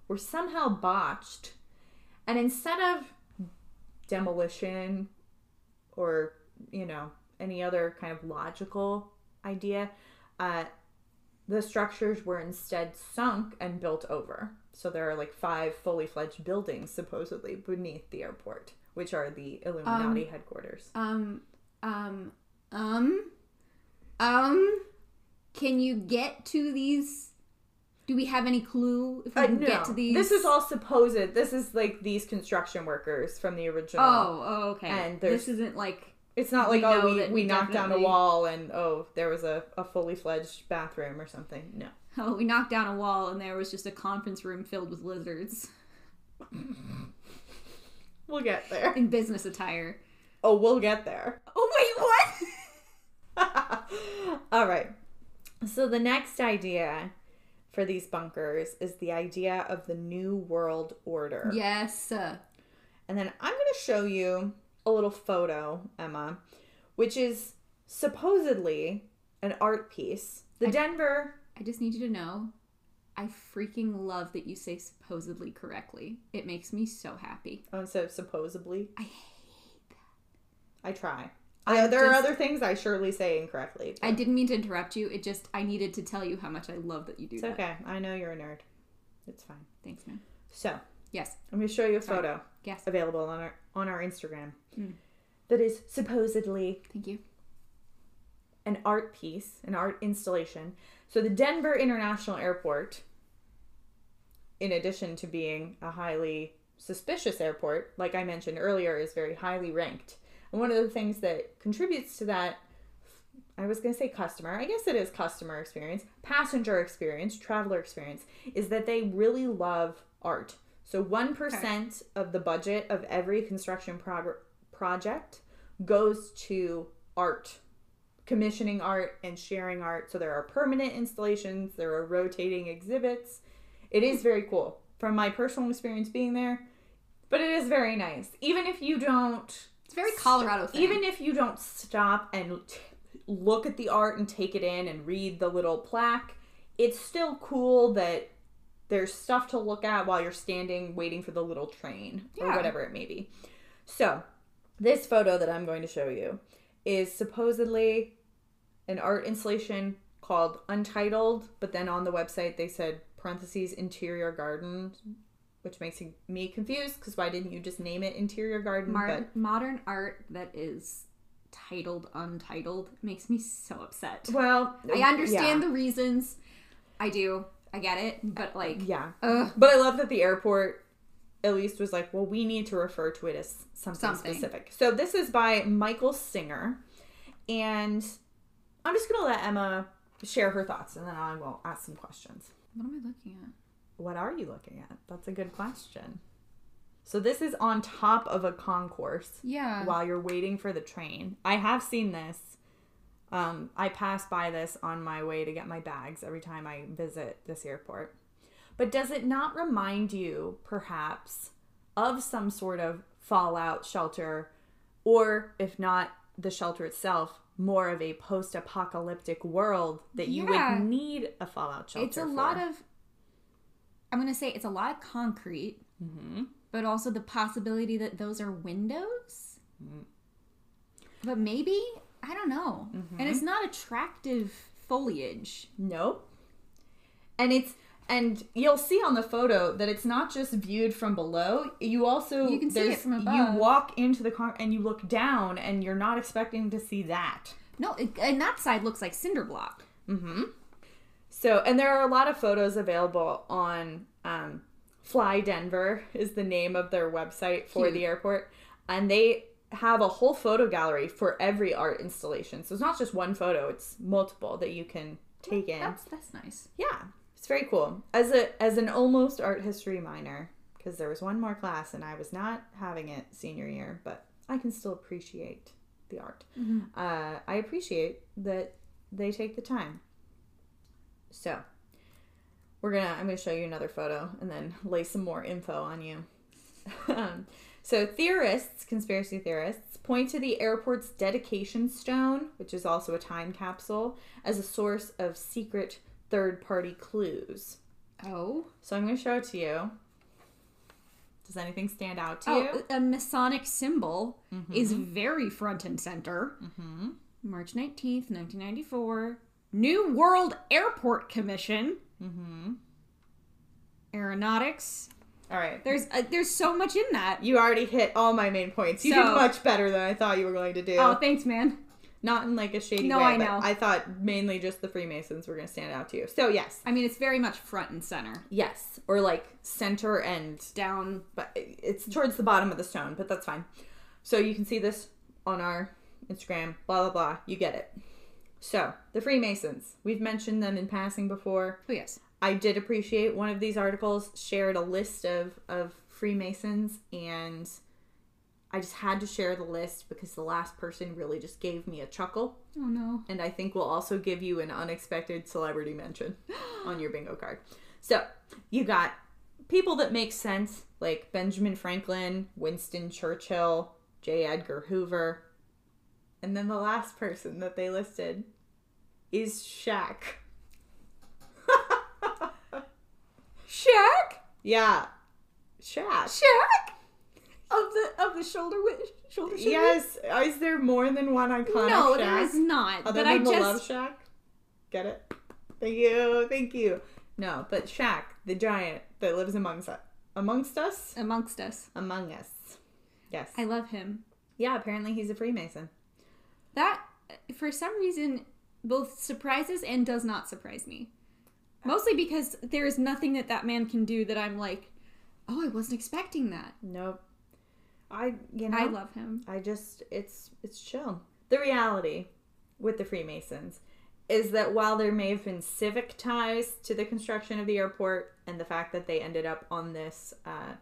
were somehow botched, and instead of demolition or you know any other kind of logical idea, uh, the structures were instead sunk and built over. So there are like five fully fledged buildings supposedly beneath the airport, which are the Illuminati headquarters. Um um um um can you get to these do we have any clue if we Uh, can no, get to these this is all supposed. This is like these construction workers from the original. Oh, oh okay. And this isn't like It's not like oh we, that we we knocked down a wall and oh there was a, a fully fledged bathroom or something. No. oh we knocked down a wall and there was just a conference room filled with lizards We'll get there. in business attire. Oh, we'll get there. Oh wait, what? All right. So the next idea for these bunkers is the idea of the new world order. yes. And then I'm going to show you a little photo, Emma, which is supposedly an art piece. The I- Denver I just need you to know I freaking love that you say supposedly correctly. It makes me so happy. Oh, so supposedly. I hate that. I try. I there are other things I surely say incorrectly. but I didn't mean to interrupt you. It just I needed to tell you how much I love that you do It's that. okay. I know you're a nerd. It's fine. Thanks, man. So Yes. I'm going to show you a Sorry. photo Yes. available on our on our Instagram Mm. that is supposedly Thank you. an art piece, an art installation. So the Denver International Airport, in addition to being a highly suspicious airport, like I mentioned earlier, is very highly ranked. And one of the things that contributes to that, I was going to say customer, I guess it is customer experience, passenger experience, traveler experience, is that they really love art. So 1% of the budget of every construction prog- project goes to art commissioning art and sharing art. So there are permanent installations, there are rotating exhibits. It is very cool from my personal experience being there, but it is very nice. Even if you don't It's very Colorado thing. even if you don't stop and t- look at the art and take it in and read the little plaque, it's still cool that there's stuff to look at while you're standing waiting for the little train or Yeah. whatever it may be. So, this photo that I'm going to show you is supposedly an art installation called Untitled, but then on the website they said parentheses interior garden, which makes me confused because why didn't you just name it interior garden? Mar- but modern art that is titled untitled makes me so upset. Well, I understand the reasons. I do. I get it. But uh, like Yeah. ugh. But I love that the airport at least was like, well, we need to refer to it as something, Something. specific. So this is by Michael Singer. And I'm just to let Emma share her thoughts and then I will ask some questions. What am I looking at? What are you looking at? That's a good question. So this is on top of a concourse Yeah. while you're waiting for the train. I have seen this. Um, I pass by this on my way to get my bags every time I visit this airport. But does it not remind you, perhaps, of some sort of fallout shelter, or if not the shelter itself, more of a post-apocalyptic world that you Yeah. would need a fallout shelter. it's a for. lot of i'm gonna say it's a lot of concrete Mm-hmm. but also the possibility that those are windows Mm-hmm. but maybe i don't know Mm-hmm. and it's not attractive foliage Nope. And it's and you'll see on the photo that it's not just viewed from below. You also You can see it from above. You walk into the car and you look down, and you're not expecting to see that. no it, and that side looks like cinder block Mm-hmm. So, and there are a lot of photos available on um, Fly Denver is the name of their website for Cute. the airport, and they have a whole photo gallery for every art installation. So it's not just one photo; it's multiple that you can take in. that's that's nice Yeah, it's very cool. As a as an almost art history minor, because there was one more class and I was not having it senior year, but I can still appreciate the art. Uh, I appreciate that they take the time. So we're gonna I'm gonna show you another photo and then lay some more info on you. so theorists, conspiracy theorists, point to the airport's dedication stone, which is also a time capsule, as a source of secret third-party clues. oh So I'm gonna show it to you. Does anything stand out to oh, you? Oh, a Masonic symbol mm-hmm. is very front and center. Mm-hmm. March 19th, 1994. New World Airport Commission. Mm-hmm. Aeronautics. All right. There's uh, there's so much in that. You already hit all my main points. You So- did much better than I thought you were going to do. Oh, thanks, man. Not in like a shady No, way, I know. I thought mainly just the Freemasons were going to stand out to you. So yes, I mean, it's very much front and center. yes, or like center and Down. but it's towards the bottom of the stone, but that's fine. So you can see this on our Instagram, blah blah blah. You get it. So the Freemasons, we've mentioned them in passing before. Oh yes. I did appreciate one of these articles shared a list of of Freemasons, and I just had to share the list because the last person really just gave me a chuckle, Oh no. and I think will also give you an unexpected celebrity mention on your bingo card. So you got people that make sense, like Benjamin Franklin, Winston Churchill, J. Edgar Hoover, and then the last person that they listed is Shaq. Shaq. Yeah, Shaq. Shaq. Of the of the shoulder wi- shoulder. Yes. Uh, is there more than one iconic No, Shaq? there is not. Other but I the just Love Shack? Get it? Thank you. Thank you. No, but Shaq, the giant that lives amongst us. Amongst us? amongst us. Among us. Yes. I love him. yeah, apparently he's a Freemason. That for some reason both surprises and does not surprise me. Mostly because there is nothing that that man can do that I'm like, oh, I wasn't expecting that. Nope. I, you know, I love him. I just it's it's chill. The reality with the Freemasons is that while there may have been civic ties to the construction of the airport and the fact that they ended up on this uh,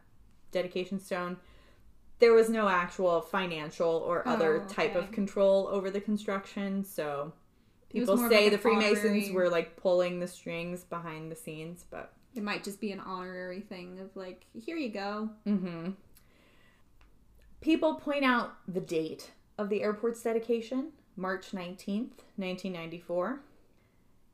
dedication stone, there was no actual financial or other Oh, type of control over the construction. So people say like the Freemasons honorary- were like pulling the strings behind the scenes, but It might just be an honorary thing of like, here you go. Mm-hmm. People point out the date of the airport's dedication, March 19th, 1994.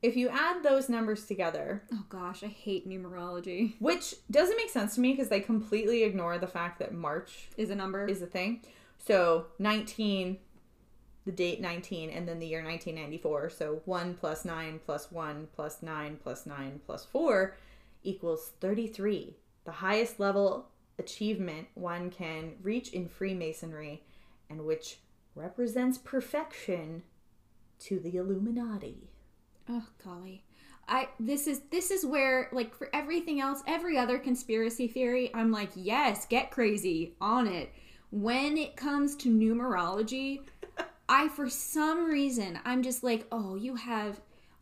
If you add those numbers together, Oh gosh, I hate numerology. which doesn't make sense to me because they completely ignore the fact that March Is a number. is a thing. So 19, the date 19, and then the year 1994. So 1 plus 9 plus 1 plus 9 plus 9 plus 4 equals 33. The highest level achievement one can reach in Freemasonry, and which represents perfection to the Illuminati. Oh golly. I this is this is where like for everything else, every other conspiracy theory, I'm like, yes, get crazy on it. When it comes to numerology, I for some reason I'm just like, oh, you have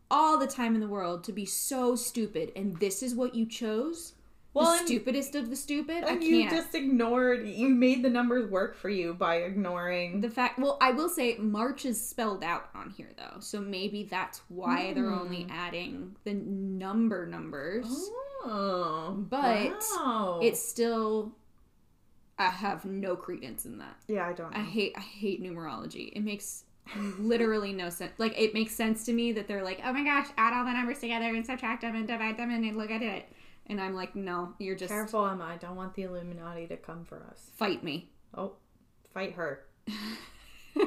all the time in the world to be so stupid, and this is what you chose. Well, the stupidest of the stupid. I And can't. you just ignored, you made the numbers work for you by ignoring. The fact, well, I will say March is spelled out on here though, so maybe that's why they're only hmm. adding the number numbers. Oh, But wow. It's still, I have no credence in that. yeah, I don't. Know. I hate, I hate numerology. It makes literally no sense. Like it makes sense to me that they're like, oh my gosh, add all the numbers together and subtract them and divide them and look at it. And I'm like, no, you're just Careful, Emma. I don't want the Illuminati to come for us. fight me. Oh, fight her.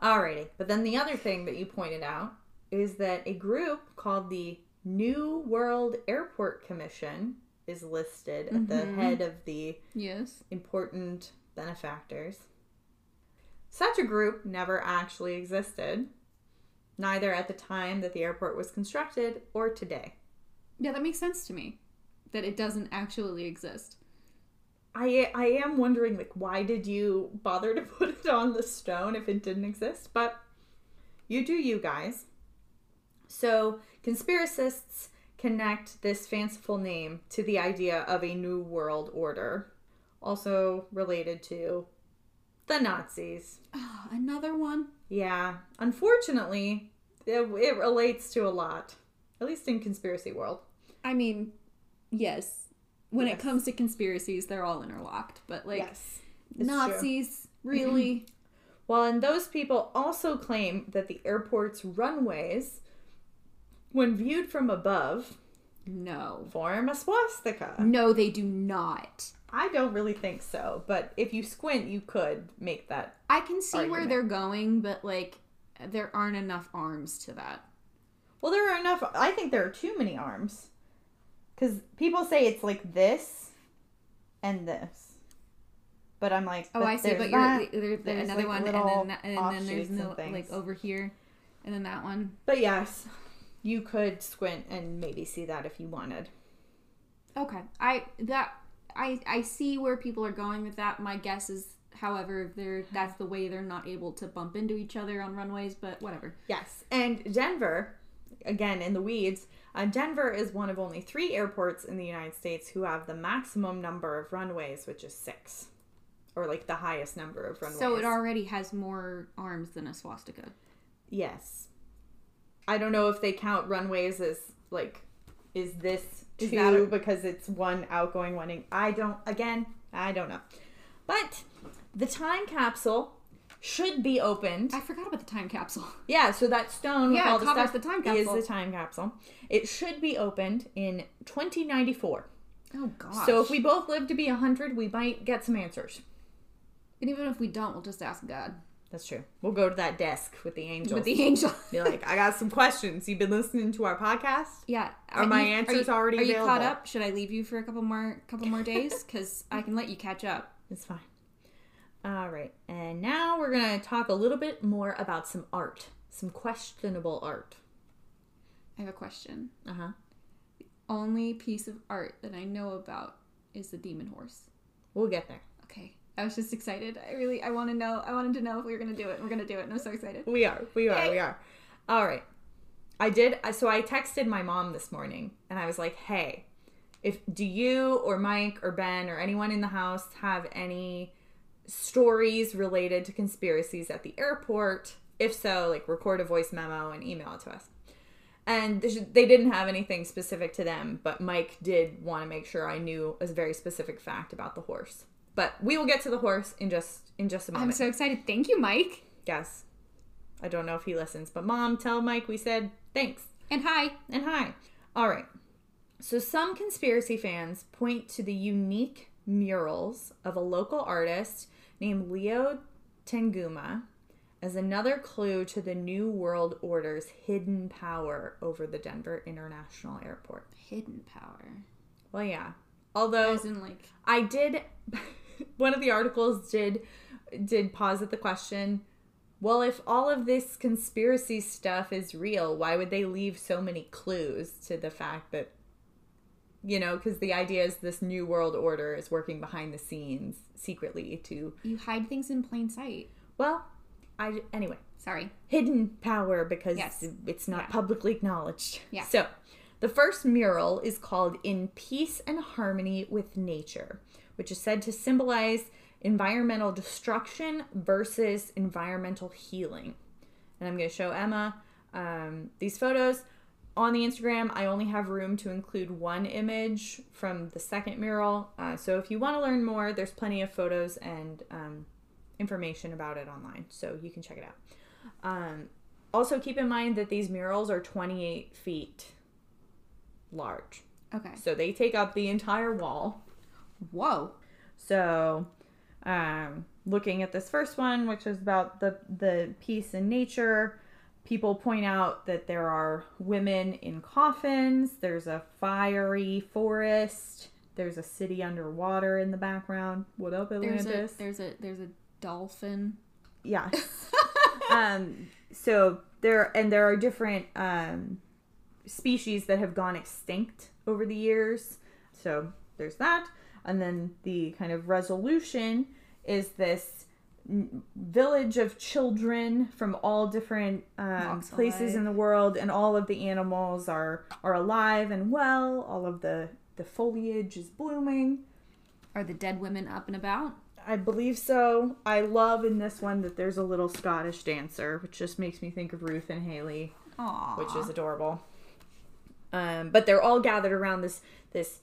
Alrighty. But then the other thing that you pointed out is that a group called the New World Airport Commission is listed at the Mhm. head of the Yes. important benefactors. Such a group never actually existed, neither at the time that the airport was constructed or today. Yeah, that makes sense to me. That it doesn't actually exist. I I am wondering like why did you bother to put it on the stone if it didn't exist? But you do you guys. So conspiracists connect this fanciful name to the idea of a new world order, also related to the Nazis. Oh, another one. Yeah, unfortunately, it, it relates to a lot, at least in conspiracy world. I mean, yes. When Yes. it comes to conspiracies, they're all interlocked. But like yes, it's true. Nazis, really? Well, and those people also claim that the airport's runways, when viewed from above, no. form a swastika. No, they do not. I don't really think so, but if you squint, you could make that. I can see where they're going, but like there aren't enough arms to that. Well, there are enough. I think there are too many arms. Because people say it's like this and this. But I'm like, Oh, I see. But that, you're there's, there's, another like, one, and then and then there's no like over here, and then that one. But yes, you could squint and maybe see that if you wanted. Okay, I that I I see where people are going with that. My guess is, however, they're that's the way they're not able to bump into each other on runways. But whatever. Yes, and Denver, again in the weeds, uh, Denver is one of only three airports in the United States who have the maximum number of runways, which is six, or like the highest number of runways. So it already has more arms than a swastika. yes. I don't know if they count runways as like, is this Is two a- because it's one outgoing, one in. I don't. Again, I don't know, but the time capsule should be opened. I forgot about the time capsule. Yeah, so that stone with Yeah, all the stuff the time is capsule. the time capsule. It should be opened in 2094. Oh gosh. So if we both live to be 100, we might get some answers. and even if we don't, we'll just ask God That's true. We'll go to that desk with the angel. with the angel. be like, I got some questions. You've been listening to our podcast? yeah. Are my you- answers you, already Are you caught up? Should I leave you for a couple more couple more days? Because I can let you catch up. It's fine. All right. And now we're going to talk a little bit more about some art, some questionable art. I have a question. Uh huh. The only piece of art that I know about is the demon horse. We'll get there. Okay. I was just excited. I really I want to know. I wanted to know if we were gonna do it. We're gonna do it, and I'm so excited. We are. We are. Yay. We are. All right. I did. So I texted my mom this morning and I was like, hey, if do you or Mike or Ben or anyone in the house have any stories related to conspiracies at the airport? If so, like record a voice memo and email it to us. And they they didn't have anything specific to them, but Mike did want to make sure I knew a very specific fact about the horse. But we will get to the horse in just in just a moment. I'm so excited. Thank you, Mike. Yes. I don't know if he listens, but mom, tell Mike we said thanks And hi. and hi. All right. So some conspiracy fans point to the unique murals of a local artist named Leo Tanguma as another clue to the New World Order's hidden power over the Denver International Airport. Hidden power. Well, yeah. Although As in like I did one of the articles did did posit the question, well, if all of this conspiracy stuff is real, why would they leave so many clues to the fact that you know, because the idea is this new world order is working behind the scenes secretly to you hide things in plain sight. well, I anyway, Sorry. hidden power because Yes. it's not Yeah. publicly acknowledged. Yeah. So, the first mural is called In Peace and Harmony with Nature, which is said to symbolize environmental destruction versus environmental healing. And I'm going to show Emma um, these photos. On the Instagram, I only have room to include one image from the second mural. Uh, so if you want to learn more, there's plenty of photos and um, information about it online, so you can check it out. Um, also, keep in mind that these murals are 28 feet large, Okay. so they take up the entire wall. Whoa. So, um, looking at this first one, which is about the the peace in nature, people point out that there are women in coffins. There's a fiery forest. There's a city underwater in the background. What up, There's a there's a there's a dolphin. Yes. um, so there and there are different um, species that have gone extinct over the years. So there's that, and then the kind of resolution is this village of children from all different um, places in the world, and all of the animals are are alive and well. All of the the foliage is blooming. Are the dead women up and about? I believe so. I love in this one that there's a little Scottish dancer, which just makes me think of Ruth and Haley, Aw. which is adorable. Um, but they're all gathered around this this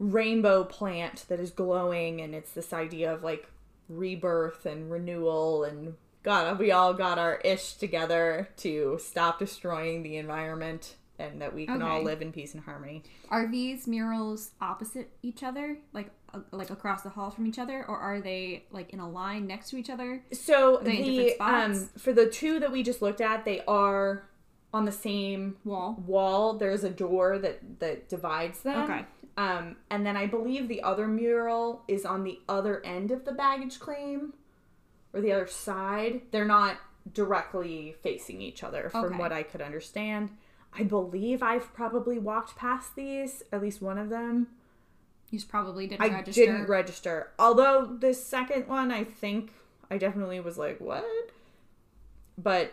rainbow plant that is glowing, and it's this idea of like rebirth and renewal. And God, we all got our ish together to stop destroying the environment, and that we can all live in peace and harmony. Are these murals opposite each other, like uh, like across the hall from each other, or are they like in a line next to each other? So the um for the two that we just looked at, they are on the same Wall. wall. There's a door that that divides them. Okay. Um, and then I believe the other mural is on the other end of the baggage claim, or the other side. They're not directly facing each other, from Okay. what I could understand. I believe I've probably walked past these, at least one of them. You probably didn't I register. didn't register. Although the second one, I think I definitely was like, what? But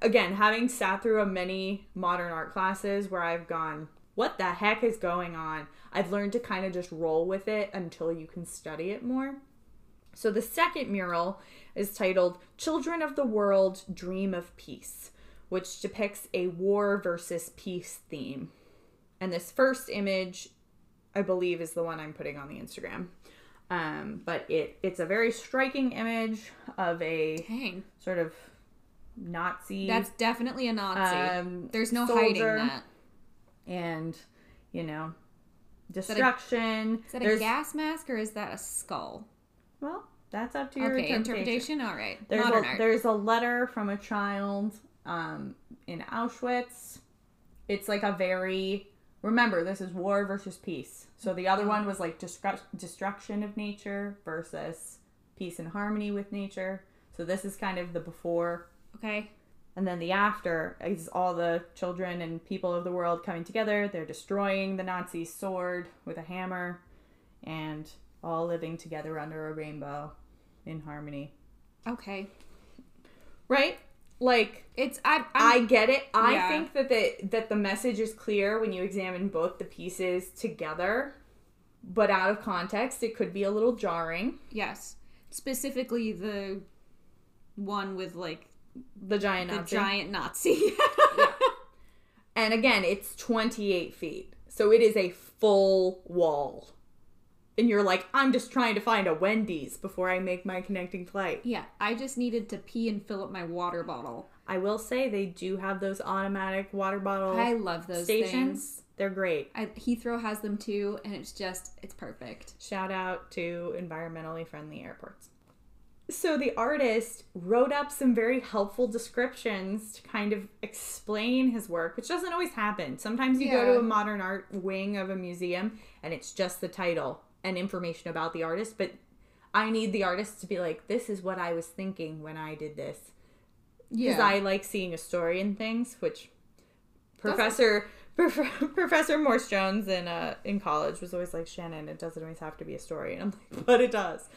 again, having sat through a many modern art classes where I've gone, what the heck is going on? I've learned to kind of just roll with it until you can study it more. So the second mural is titled Children of the World Dream of Peace, which depicts a war versus peace theme. And this first image I believe is the one I'm putting on the Instagram. Um, but it it's a very striking image of a Dang. sort of Nazi That's definitely a Nazi. um, There's no hiding that. And you know destruction. Is that a There's gas mask or is that a skull? well, that's up to your Okay, interpretation. interpretation. All right. There's Modern a, art. there's a letter from a child um, in Auschwitz. It's like a very remember this is war versus peace. So the other one was like destru- destruction of nature versus peace and harmony with nature. So this is kind of the before Okay. And then the after is all the children and people of the world coming together. They're destroying the Nazi sword with a hammer and all living together under a rainbow in harmony. Okay. Right? Like It's I I I'm, get it. I Yeah. think that the that the message is clear when you examine both the pieces together. But out of context, it could be a little jarring. yes. Specifically the one with like The giant the Nazi. giant Nazi. And again, it's 28 feet. So it is a full wall. And you're like, I'm just trying to find a Wendy's before I make my connecting flight. yeah, I just needed to pee and fill up my water bottle. I will say they do have those automatic water bottle I love those stations. things. They're great. I, Heathrow has them too, and it's just it's perfect. Shout out to environmentally friendly airports. So the artist wrote up some very helpful descriptions to kind of explain his work, which doesn't always happen. Sometimes you go to a modern art wing of a museum and it's just the title and information about the artist, but I need the artist to be like, this is what I was thinking when I did this. Because Yeah. I like seeing a story in things, which Professor Prof- Professor Morse Jones in uh in college was always like Shannon. It doesn't always have to be a story, and I'm like, but it does.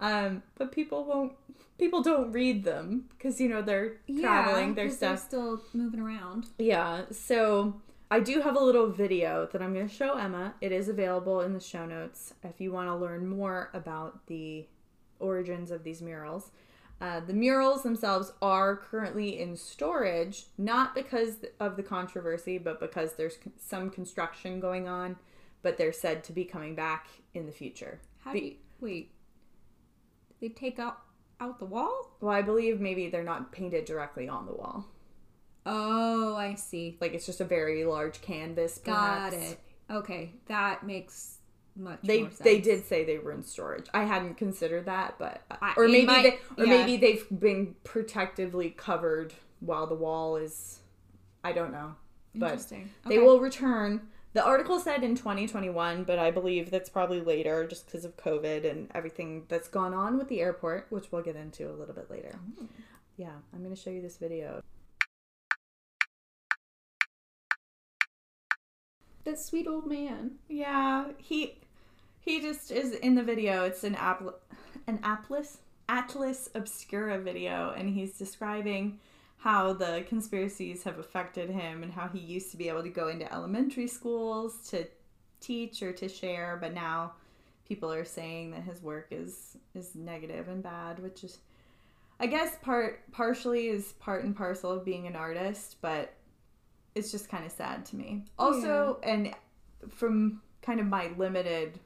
Um, but people won't. People don't read them because you know they're traveling. Their stuff. still moving around. Yeah. So I do have a little video that I'm going to show Emma. It is available in the show notes if you want to learn more about the origins of these murals. Uh, the murals themselves are currently in storage, not because of the controversy, but because there's some construction going on. But they're said to be coming back in the future. How do you wait? They take out out the wall? Well, I believe maybe they're not painted directly on the wall. Oh, I see. Like it's just a very large canvas. Got perhaps. it. Okay, that makes much They more sense. they did say they were in storage. I hadn't considered that, but uh, I- or maybe might- they, or yeah. maybe they've been protectively covered while the wall is. I don't know, but Interesting. they will return. The article said in 2021, but I believe that's probably later just because of COVID and everything that's gone on with the airport, which we'll get into a little bit later. Oh. Yeah, I'm going to show you this video. That sweet old man. Yeah, he he just is in the video. It's an apl an Atlas Atlas Obscura video, and he's describing how the conspiracies have affected him and how he used to be able to go into elementary schools to teach or to share, but now people are saying that his work is is negative and bad, which is I guess part partially is part and parcel of being an artist, but it's just kind of sad to me. Also, and from kind of my limited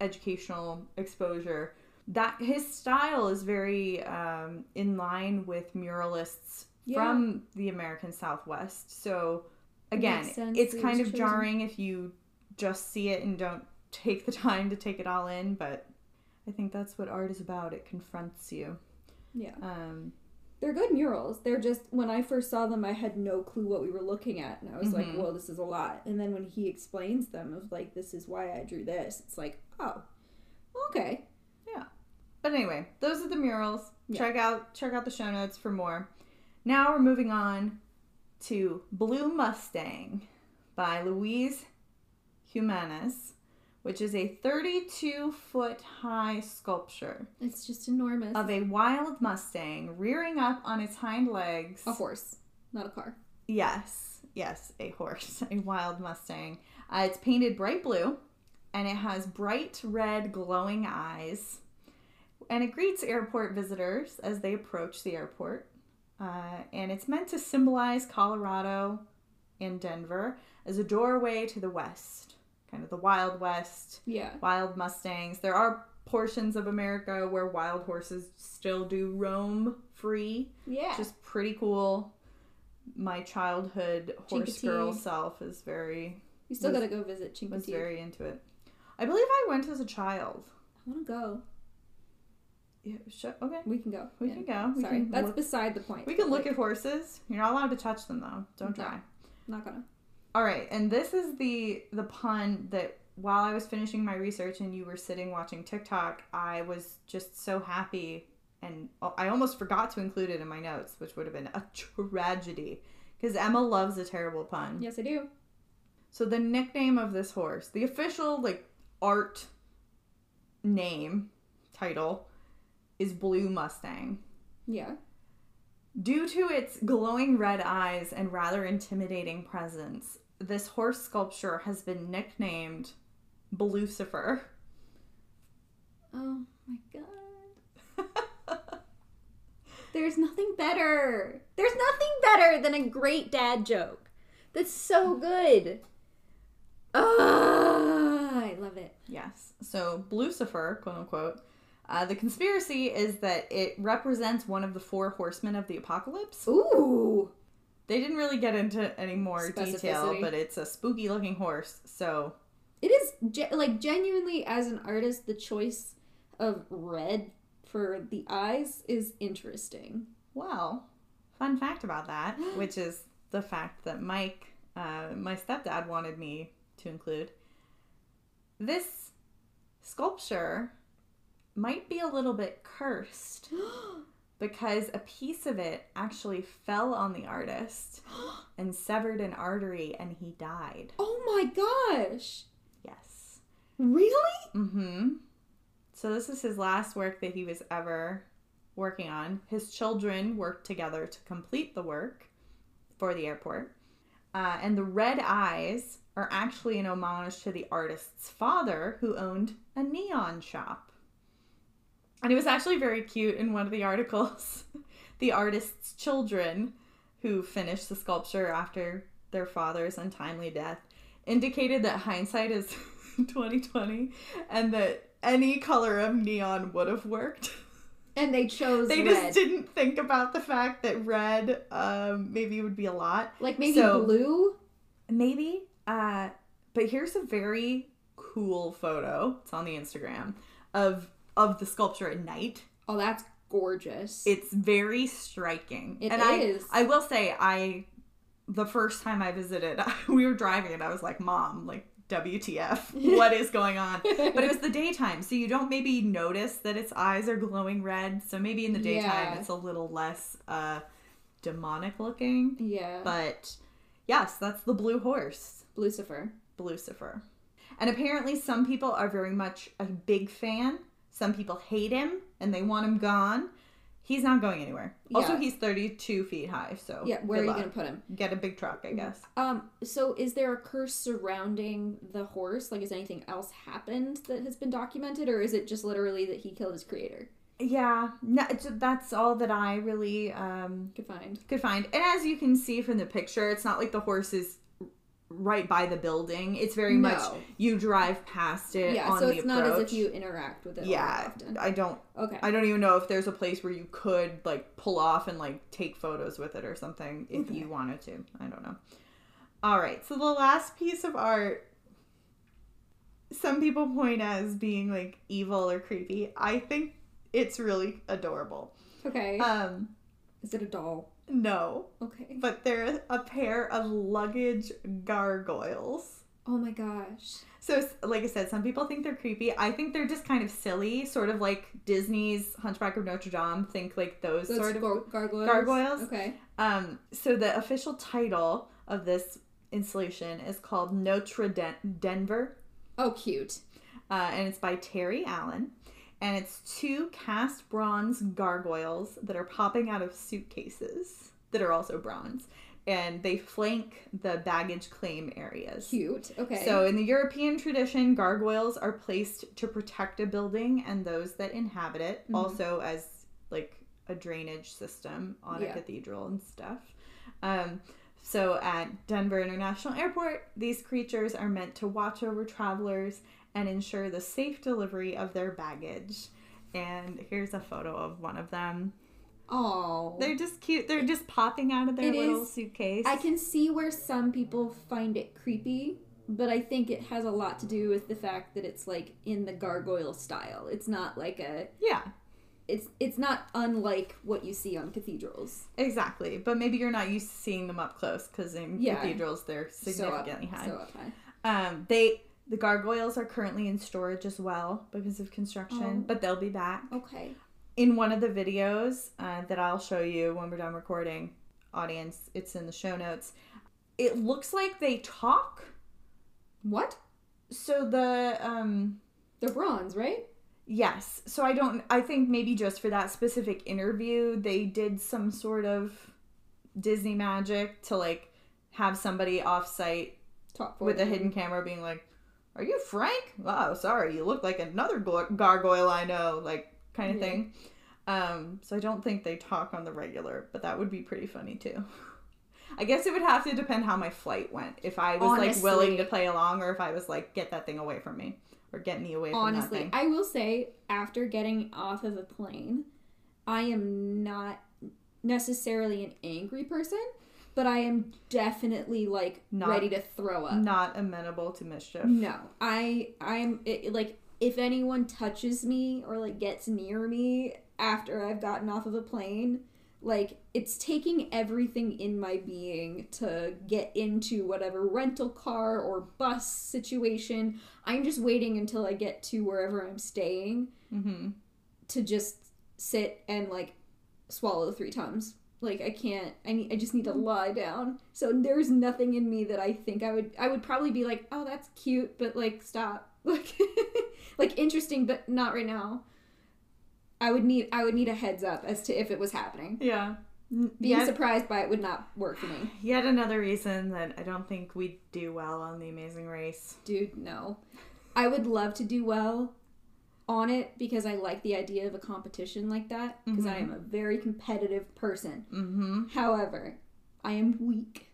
educational exposure, that his style is very um, in line with muralists Yeah. from the American Southwest. So again, it's kind of chosen. jarring if you just see it and don't take the time to take it all in, but I think that's what art is about. It confronts you. Yeah. Um, They're good murals. They're just when I first saw them I had no clue what we were looking at and I was like, Mhm. "Well, this is a lot." And then when he explains them of like this is why I drew this. It's like, "Oh. Okay." Yeah." But anyway, those are the murals. Yeah. Check out check out the show notes for more. Now we're moving on to Blue Mustang by Luis Jimenez, which is a 32 foot high sculpture It's just enormous. of a wild Mustang rearing up on its hind legs. a horse, not a car. Yes, yes, a horse, a wild Mustang. Uh, it's painted bright blue and it has bright red glowing eyes. And it greets airport visitors as they approach the airport. Uh, and it's meant to symbolize Colorado and Denver as a doorway to the West, kind of the Wild West, Yeah. wild Mustangs. There are portions of America where wild horses still do roam free Yeah. which is pretty cool. My childhood horse girl self is very You still was- got to go visit was Chincoteague. very into it. I believe I went as a child. I want to go. Yeah, sure, okay. We can go. We Yeah. can go. We Sorry, can that's look, beside the point. we can look Like, at horses. You're not allowed to touch them though. Don't No. try. Not gonna. All right, and this is the the pun that while I was finishing my research and you were sitting watching TikTok, I was just so happy and oh, I almost forgot to include it in my notes, which would have been a tragedy because Emma loves a terrible pun. Yes, I do. So the nickname of this horse, the official like art name title is Blue Mustang. Yeah. Due to its glowing red eyes and rather intimidating presence, this horse sculpture has been nicknamed Blucifer. Oh my god. There's nothing better. There's nothing better than a great dad joke. That's so good. Ah, I love it. Yes. So Blucifer, quote unquote, uh, the conspiracy is that it represents one of the four horsemen of the apocalypse. Ooh. They didn't really get into any more detail, but it's a spooky looking horse. So It is ge- like genuinely as an artist, the choice of red for the eyes is interesting. Well, fun fact about that, which is the fact that Mike, uh, my stepdad, wanted me to include. This sculpture might be a little bit cursed because a piece of it actually fell on the artist and severed an artery and he died. oh my gosh. Yes. Really? Mm-hmm. So this is his last work that he was ever working on. His children worked together to complete the work for the airport. Uh, and the red eyes are actually an homage to the artist's father, who owned a neon shop. And it was actually very cute in one of the articles. the artist's children, who finished the sculpture after their father's untimely death, indicated that hindsight is 2020 and that any color of neon would have worked. And they chose They red. just didn't think about the fact that red um, maybe would be a lot. like maybe So- blue. Maybe. Uh, but here's a very cool photo. It's on the Instagram of of the sculpture at night. Oh, that's gorgeous. It's very striking. It and is. I I will say I the first time I visited, we were driving and I was like, "Mom, like WTF? What is going on?" but it was the daytime, so you don't maybe notice that its eyes are glowing red. So maybe in the daytime Yeah. it's a little less uh demonic looking. yeah. But yes, that's the blue horse. Lucifer. Lucifer. And apparently, some people are very much a big fan. Some people hate him and they want him gone. He's not going anywhere. Also, he's 32 feet high, so Yeah, where are you gonna put him? get a big truck? I guess. Um, so is there a curse surrounding the horse? Like, has anything else happened that has been documented, or is it just literally that he killed his creator? Yeah, no, it's, that's all that I really um, Could find. could find. And as you can see from the picture, it's not like the horse is right by the building. It's very much you drive past it. Yeah, so it's not as if you interact with it. Yeah, often. I don't Okay. I don't even know if there's a place where you could like pull off and like take photos with it or something if Okay. you wanted to. I don't know. All right, so the last piece of art some people point as being like evil or creepy. I think it's really adorable. Okay. Um is it a doll? No, Okay. but they're a pair of luggage gargoyles. Oh my gosh. So, like I said, some people think they're creepy. I think they're just kind of silly, sort of like Disney's Hunchback of Notre Dame. Think like those Those sort of gar- gargoyles. gargoyles? Okay. Um, so the official title of this installation is called Notre Den- Denver, Oh, cute. uh, and it's by Terry Allen, and it's two cast bronze gargoyles that are popping out of suitcases that are also bronze, and they flank the baggage claim areas. Cute. Okay. So, in the European tradition, gargoyles are placed to protect a building and those that inhabit it, Mhm. also as like a drainage system on Yeah. a cathedral and stuff. Um, so, at Denver International Airport, these creatures are meant to watch over travelers and ensure the safe delivery of their baggage. And here's a photo of one of them. oh. They're just cute. They're just popping out of their It little is- suitcase. I can see where some people find it creepy, but I think it has a lot to do with the fact that it's like in the gargoyle style. It's not like a yeah. it's it's not unlike what you see on cathedrals. Exactly, but maybe you're not used to seeing them up close because in Yeah. cathedrals they're significantly so up, high. So up high. Um, they the gargoyles are currently in storage as well because of construction, Oh. but they'll be back Okay. in one of the videos uh, that I'll show you when we're done recording. Audience, it's in the show notes. It looks like they talk. What? So the um They're bronze, right? Yes. So I don't I think maybe just for that specific interview they did some sort of Disney magic to like have somebody off site Talk for with a hidden camera being like, "Are you Frank? Oh, sorry, you look like another gargoyle I know," like kind of Yeah. thing. Um, so I don't think they talk on the regular, but that would be pretty funny too. I guess it would have to depend how my flight went. If I was like willing to play along, or if I was like, "Get that thing away from me," or "Get me away from Honestly, that thing." I will say after getting off of a plane, I am not necessarily an angry person, but I am definitely like Not- ready to throw up. Not amenable to mischief. No, I I am it, like if anyone touches me or like gets near me after I've gotten off of a plane, like it's taking everything in my being to get into whatever rental car or bus situation. I'm just waiting until I get to wherever I'm staying Mm-hmm. to just sit and like swallow three tums. Like I can't. I need. I just need to lie down. So there's nothing in me that I think I would. I would probably be like, oh, that's cute, but like stop. Like, like interesting, but not right now. I would need. I would need a heads up as to if it was happening. Yeah. Being Yet, surprised by it would not work for me, yet another reason that I don't think we'd do well on The Amazing Race. dude. No, I would love to do well on it because I like the idea of a competition like that because I Mhm. am a very competitive person. Mm-hmm. However, I am weak.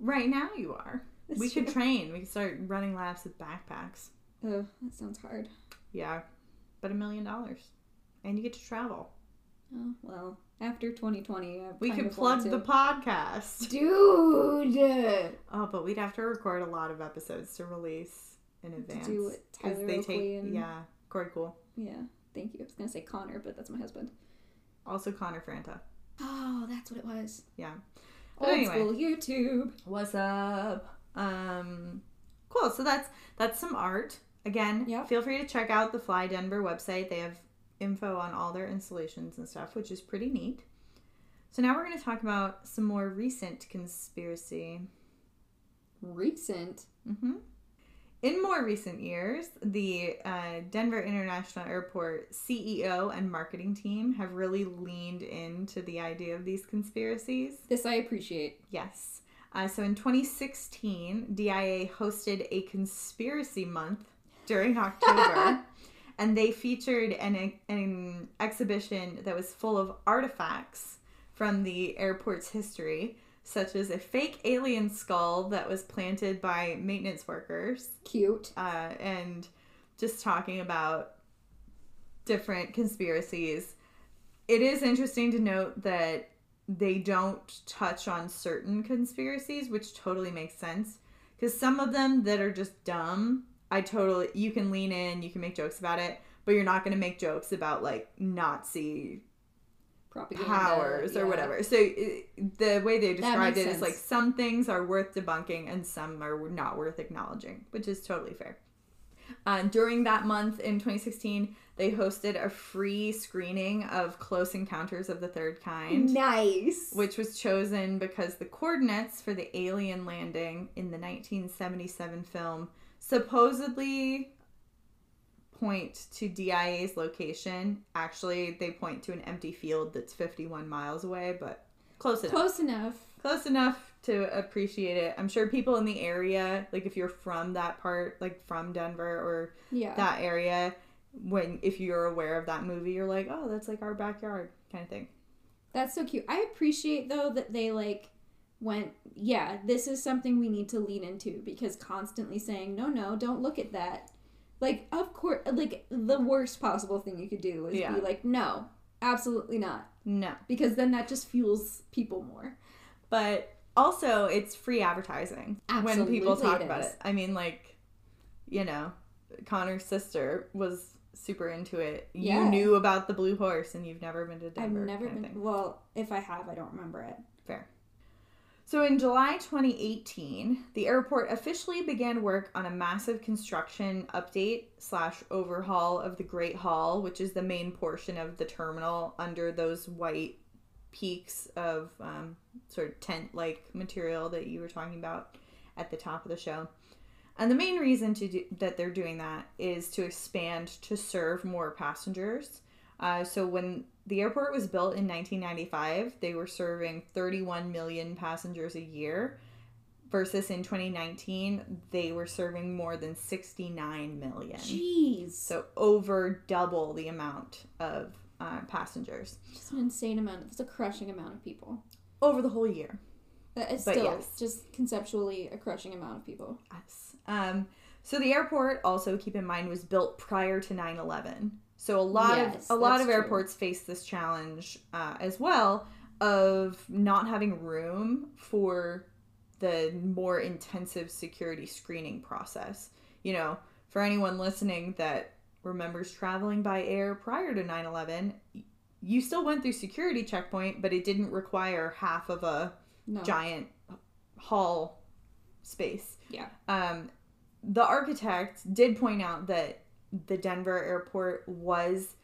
Right now you are. That's we could train. We could start running laps with backpacks. Oh, that sounds hard. Yeah. But a million dollars. and you get to travel. Oh, well, after 2020, I We could plug the podcast. Dude! Oh, but we'd have to record a lot of episodes to release in advance. do with 'Cause Tyler they Oakley take and- yeah, Corey Cool. Yeah, thank you. I was gonna say Connor, but that's my husband. Also Connor Franta. Oh, that's what it was. Yeah. But Old anyway. school YouTube. What's up? Um cool. So that's that's some art. Again, Yep. feel free to check out the Fly Denver website. They have info on all their installations and stuff, which is pretty neat. So now we're going to talk about some more recent conspiracy. Recent. hmm In more recent years, the uh, Denver International Airport CEO and marketing team have really leaned into the idea of these conspiracies. This I appreciate. Yes. Uh, so in 2016, DIA hosted a conspiracy month during October, and they featured an, an exhibition that was full of artifacts from the airport's history, such as a fake alien skull that was planted by maintenance workers, Cute. uh, and just talking about different conspiracies. It is interesting to note that they don't touch on certain conspiracies, which totally makes sense. Because some of them that are just dumb, I totally, you can lean in, you can make jokes about it, but you're not going to make jokes about like Nazi Propaganda. powers or yeah. whatever. So it, the way they described it is sense. like some things are worth debunking and some are not worth acknowledging, which is totally fair. Uh, during that month in 2016, they hosted a free screening of Close Encounters of the Third Kind, Nice. which was chosen because the coordinates for the alien landing in the 1977 film supposedly point to DIA's location. Actually, they point to an empty field that's 51 miles away, but close enough. Close enough. Close enough to appreciate it. I'm sure people in the area, like if you're from that part, like from Denver or Yeah. that area, when if you're aware of that movie, you're like, "Oh, that's like our backyard." kind of thing. That's so cute. I appreciate though that they like went, yeah, this is something we need to lean into because constantly saying, no, no, don't look at that. Like, of course, like the worst possible thing you could do is Yeah. be like, no, absolutely not, No. because then that just fuels people more. but also it's free advertising when people talk it about it. I mean, like, you know, Connor's sister was super into it. Yeah. You knew about the blue horse, and you've never been to Denver. I've never been. Well, if I have, I don't remember it. Fair. So in July 2018, the airport officially began work on a massive construction update slash overhaul of the Great Hall, which is the main portion of the terminal under those white peaks of um, sort of tent-like material that you were talking about at the top of the show. And the main reason to do, that they're doing that is to expand to serve more passengers. Uh, so when the airport was built in 1995, they were serving 31 million passengers a year. Versus in 2019, they were serving more than 69 million. Jeez, So over double the amount of uh, passengers just an insane amount. It's a crushing amount of people. over the whole year. Is But still yes. just conceptually a crushing amount of people. Yes. Um, so the airport also keep in mind was built prior to 9/11. So a lot Yes, of a lot of true. airports face this challenge uh, as well of not having room for the more intensive security screening process. You know, for anyone listening that remembers traveling by air prior to 9/11, you still went through security checkpoint, but it didn't require half of a No. giant hall space. Yeah. Um, the architect did point out that the Denver airport was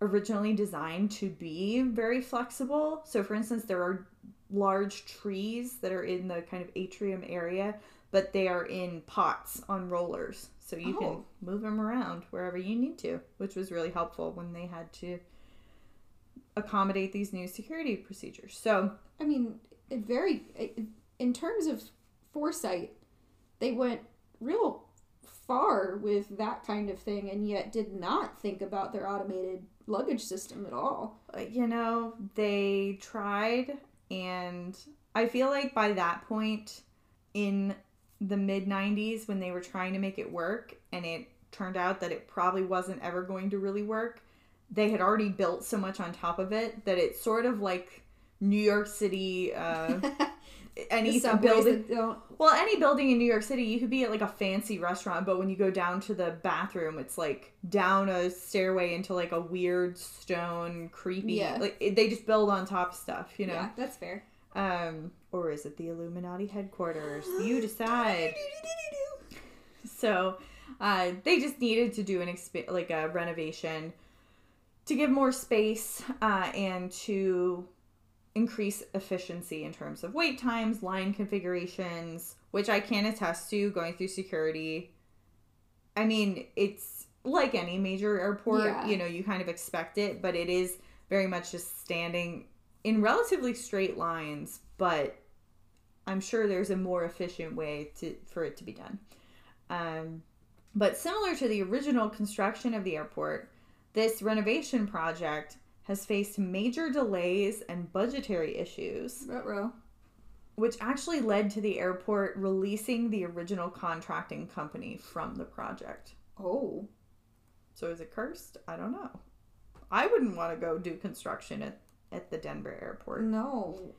originally designed to be very flexible. So, for instance, there are large trees that are in the kind of atrium area, but they are in pots on rollers. So you can Oh. move them around wherever you need to, which was really helpful when they had to accommodate these new security procedures. So, I mean, it very it, in terms of foresight, they went real far with that kind of thing, and yet did not think about their automated luggage system at all. Uh, you know, they tried, and I feel like by that point in the mid 90s, when they were trying to make it work, and it turned out that it probably wasn't ever going to really work, they had already built so much on top of it that it's sort of like New York City. Uh, any building, well, any building in New York City, you could be at like a fancy restaurant, but when you go down to the bathroom, it's like down a stairway into like a weird stone, creepy. Yeah. Like it, they just build on top stuff, you know. Yeah, that's fair. Um, or is it the Illuminati headquarters? You decide. So, uh, they just needed to do an exp- like a renovation to give more space uh, and to increase efficiency in terms of wait times, line configurations, which I can attest to going through security. I mean, it's like any major airport, Yeah. you know, you kind of expect it, but it is very much just standing in relatively straight lines, but I'm sure there's a more efficient way to for it to be done. Um, but similar to the original construction of the airport, this renovation project has faced major delays and budgetary issues, Ruh-roh. which actually led to the airport releasing the original contracting company from the project. Oh. So is it cursed? I don't know. I wouldn't want to go do construction at, at the Denver airport. No.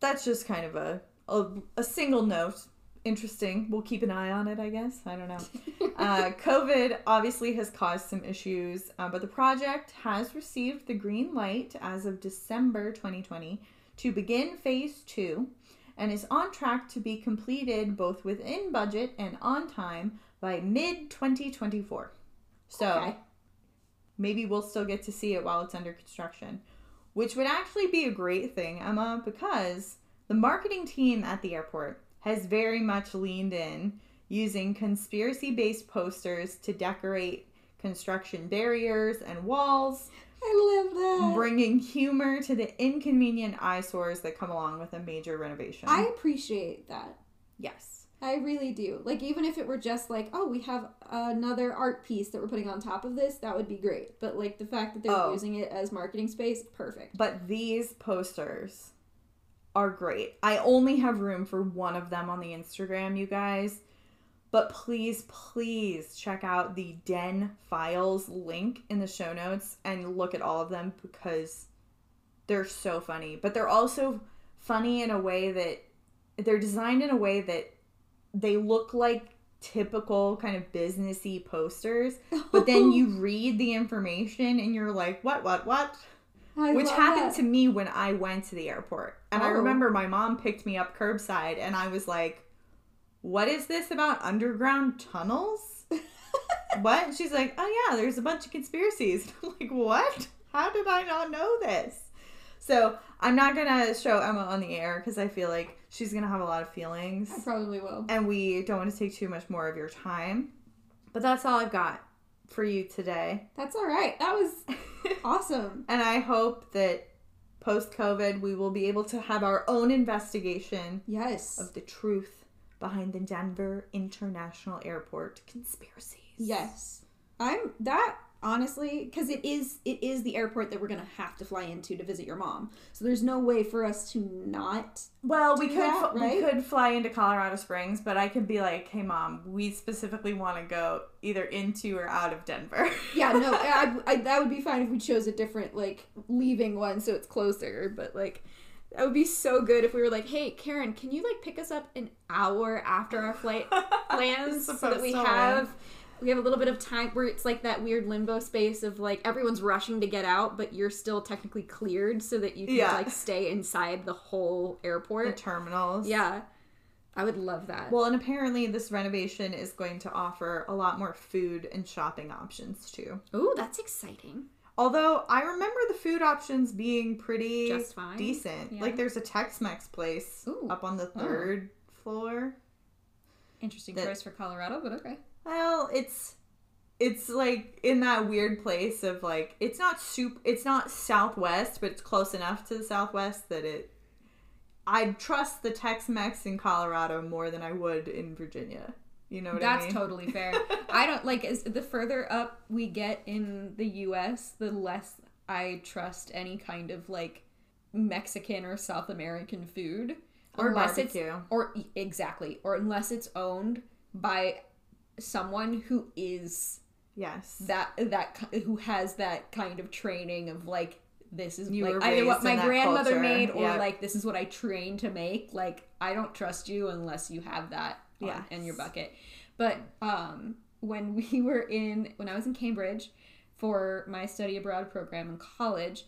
That's just kind of a, a, a single note. Interesting. We'll keep an eye on it, I guess. I don't know. uh, COVID obviously has caused some issues, uh, but the project has received the green light as of December 2020 to begin phase two and is on track to be completed both within budget and on time by mid 2024. So Okay. maybe we'll still get to see it while it's under construction, which would actually be a great thing, Emma, because the marketing team at the airport has very much leaned in using conspiracy based posters to decorate construction barriers and walls, I love that. bringing humor to the inconvenient eyesores that come along with a major renovation. I appreciate that. yes. I really do. Like, even if it were just like, oh, we have another art piece that we're putting on top of this, that would be great. But, like, the fact that they're Oh. using it as marketing space, perfect. But these posters are great. I only have room for one of them on the Instagram, you guys. But please, please check out the Den Files link in the show notes and look at all of them because they're so funny. But they're also funny in a way that they're designed in a way that they look like typical kind of businessy posters. But then you read the information and you're like, what, what, what? I Which happened that. to me when I went to the airport. And I Oh. remember my mom picked me up curbside and I was like, What is this about underground tunnels? what? And she's like, Oh, yeah, there's a bunch of conspiracies. I'm like, What? How did I not know this? So I'm not going to show Emma on the air because I feel like she's going to have a lot of feelings. I probably will. And we don't want to take too much more of your time. But that's all I've got for you today. That's all right. That was awesome. And I hope that post COVID, we will be able to have our own investigation Yes. of the truth behind the Denver International Airport conspiracies. Yes. I'm that honestly because it is it is the airport that we're gonna have to fly into to visit your mom. So there's no way for us to not. Well, we could that, we could fly into Colorado Springs, but I could be like, "Hey, mom, we specifically want to go either into or out of Denver." Yeah, no, I, I, that would be fine if we chose a different like leaving one so it's closer. But like that would be so good if we were like, hey, Karen, can you like pick us up an hour after our flight lands so that we have. We have a little bit of time where it's like that weird limbo space of like everyone's rushing to get out, but you're still technically cleared so that you can Yeah. like stay inside the whole airport. the terminals. Yeah. I would love that. Well, and apparently this renovation is going to offer a lot more food and shopping options too. oh, that's exciting. Although I remember the food options being pretty Just fine? decent. Yeah. Like there's a Tex-Mex place Ooh. up on the Oh. third floor. Interesting That- choice for Colorado, but okay. Well, it's it's like in that weird place of like it's not soup it's not southwest, but it's close enough to the southwest that it I'd trust the Tex-Mex in Colorado more than I would in Virginia. You know what That's I mean? totally fair. I don't like as the further up we get in the US, the less I trust any kind of like Mexican or South American food. Or unless it's or exactly, or unless it's owned by someone who is Yes. that that who has that kind of training of like this is You like either what my grandmother culture. made or Yep. like this is what I trained to make. Like I don't trust you unless you have that Yes. in your bucket. But um, when we were in when I was in Cambridge for my study abroad program in college,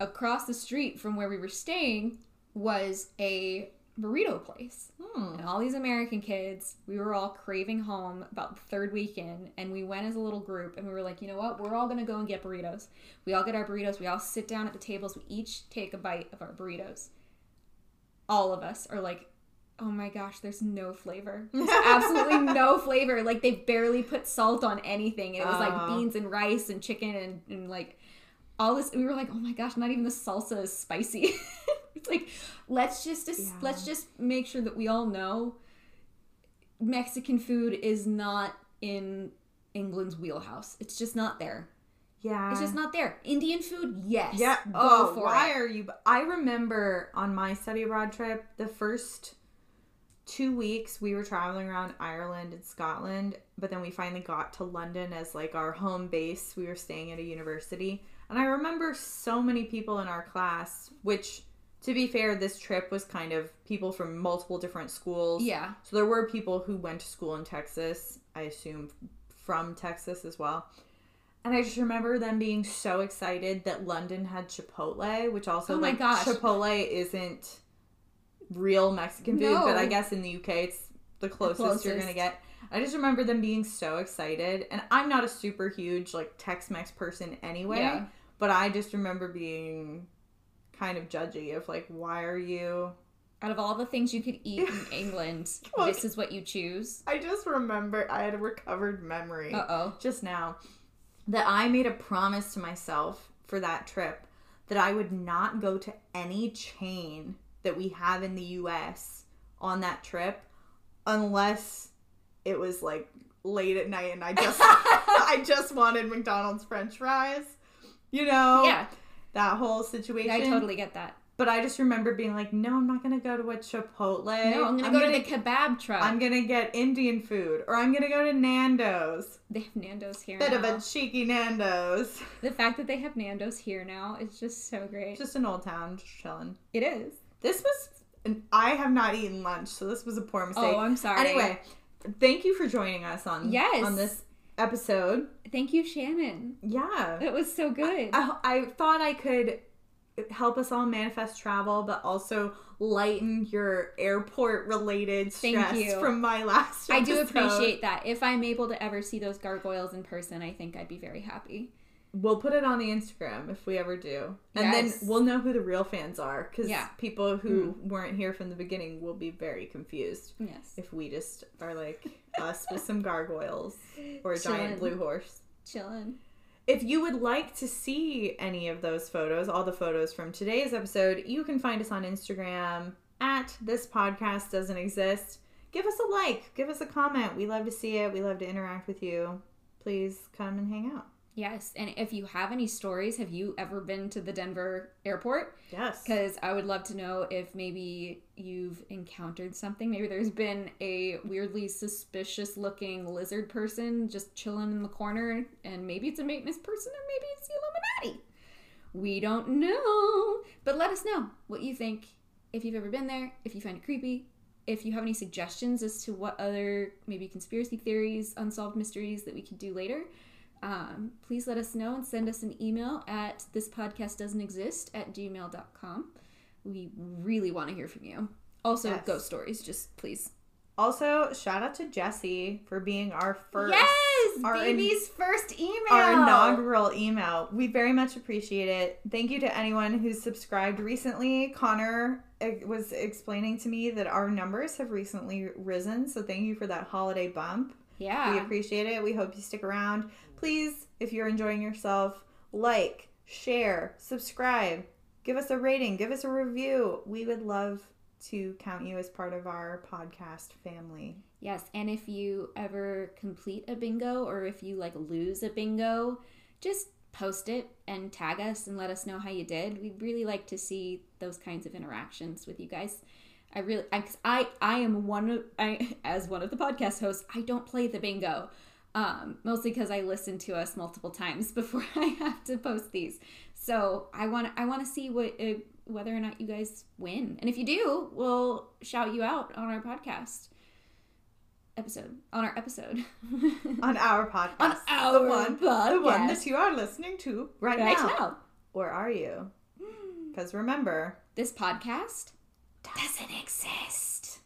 across the street from where we were staying was a burrito place. Hmm. And all these American kids, we were all craving home about the third weekend, and we went as a little group, and we were like, you know what? We're all gonna go and get burritos. We all get our burritos. We all sit down at the tables. We each take a bite of our burritos. All of us are like, oh my gosh, there's no flavor. There's absolutely no flavor. Like they barely put salt on anything. It was like beans and rice and chicken and, and like all this. We were like, oh my gosh, not even the salsa is spicy. like let's just Yeah. let's just make sure that we all know Mexican food is not in England's wheelhouse. It's just not there. Yeah. It's just not there. Indian food, yes. Yeah. Oh, for why it. are you? I remember on my study abroad trip, the first two weeks we were traveling around Ireland and Scotland, but then we finally got to London as like our home base. We were staying at a university, and I remember so many people in our class, which. To be fair, this trip was kind of people from multiple different schools. Yeah. So there were people who went to school in Texas, I assume from Texas as well. And I just remember them being so excited that London had Chipotle, which also Oh my like gosh. Chipotle isn't real Mexican food, but I guess in the UK it's the closest, you're gonna get. I just remember them being so excited, and I'm not a super huge like Tex-Mex person anyway, Yeah. but I just remember being kind of judgy of like, why are you? Out of all the things you could eat in England, Look. this is what you choose. I just remember I had a recovered memory. Uh oh. just now that I made a promise to myself for that trip that I would not go to any chain that we have in the US on that trip unless it was like late at night and I just I just wanted McDonald's french fries. You know? Yeah, That whole situation. I totally get that. But I just remember being like, no, I'm not gonna go to a Chipotle. No, I'm gonna go to the kebab truck. I'm gonna get Indian food, or I'm gonna go to Nando's. they have Nando's here Bit now. of a cheeky Nando's. The fact that they have Nando's here now is just so great. Just an old town, just chilling. it is. This was, I have not eaten lunch, so this was a poor mistake. Oh, I'm sorry. Anyway, thank you for joining us on Yes. on this episode. Thank you, Shannon. Yeah, It was so good. I, I thought I could help us all manifest travel, but also lighten your airport related stress from my last. I do appreciate that. If I'm able to ever see those gargoyles in person, I think I'd be very happy. We'll put it on the Instagram if we ever do. And Yes. then we'll know who the real fans are because Yeah. people who hmm. weren't here from the beginning will be very confused Yes. if we just are like us with some gargoyles or a Chillin'. giant blue horse. Chilling. If you would like to see any of those photos, all the photos from today's episode, you can find us on Instagram at this podcast doesn't exist. Give us a like, give us a comment. We love to see it. We love to interact with you. Please come and hang out. Yes. And if you have any stories, have you ever been to the Denver airport? Yes. Because I would love to know if maybe you've encountered something. Maybe there's been a weirdly suspicious looking lizard person just chilling in the corner, and maybe it's a maintenance person, or maybe it's the Illuminati. We don't know. But let us know what you think. If you've ever been there, if you find it creepy, if you have any suggestions as to what other maybe conspiracy theories, unsolved mysteries that we could do later, um, please let us know and send us an email at this podcast doesn't exist at gmail.com. We really want to hear from you. Also, Yes. ghost stories, just please. Also, shout out to Jesse for being our first yes! our baby's first email! our inaugural email. We very much appreciate it. Thank you to anyone who's subscribed recently. Connor uh, was explaining to me that our numbers have recently risen, so thank you for that holiday bump. Yeah. We appreciate it. We hope you stick around. Please, if you're enjoying yourself, like, share, subscribe, give us a rating, give us a review. We would love to count you as part of our podcast family. Yes, and if you ever complete a bingo or if you like lose a bingo, just post it and tag us and let us know how you did. We'd really like to see those kinds of interactions with you guys. I really, I, I, I am one of, I, as one of the podcast hosts, I don't play the bingo. Um, mostly because I listen to us multiple times before I have to post these. So I want I want to see what uh, whether or not you guys win, and if you do, we'll shout you out on our podcast episode on our episode on our podcast on our the one podcast. the one that you are listening to right, right now. now. Or are you? Because remember, This podcast doesn't exist.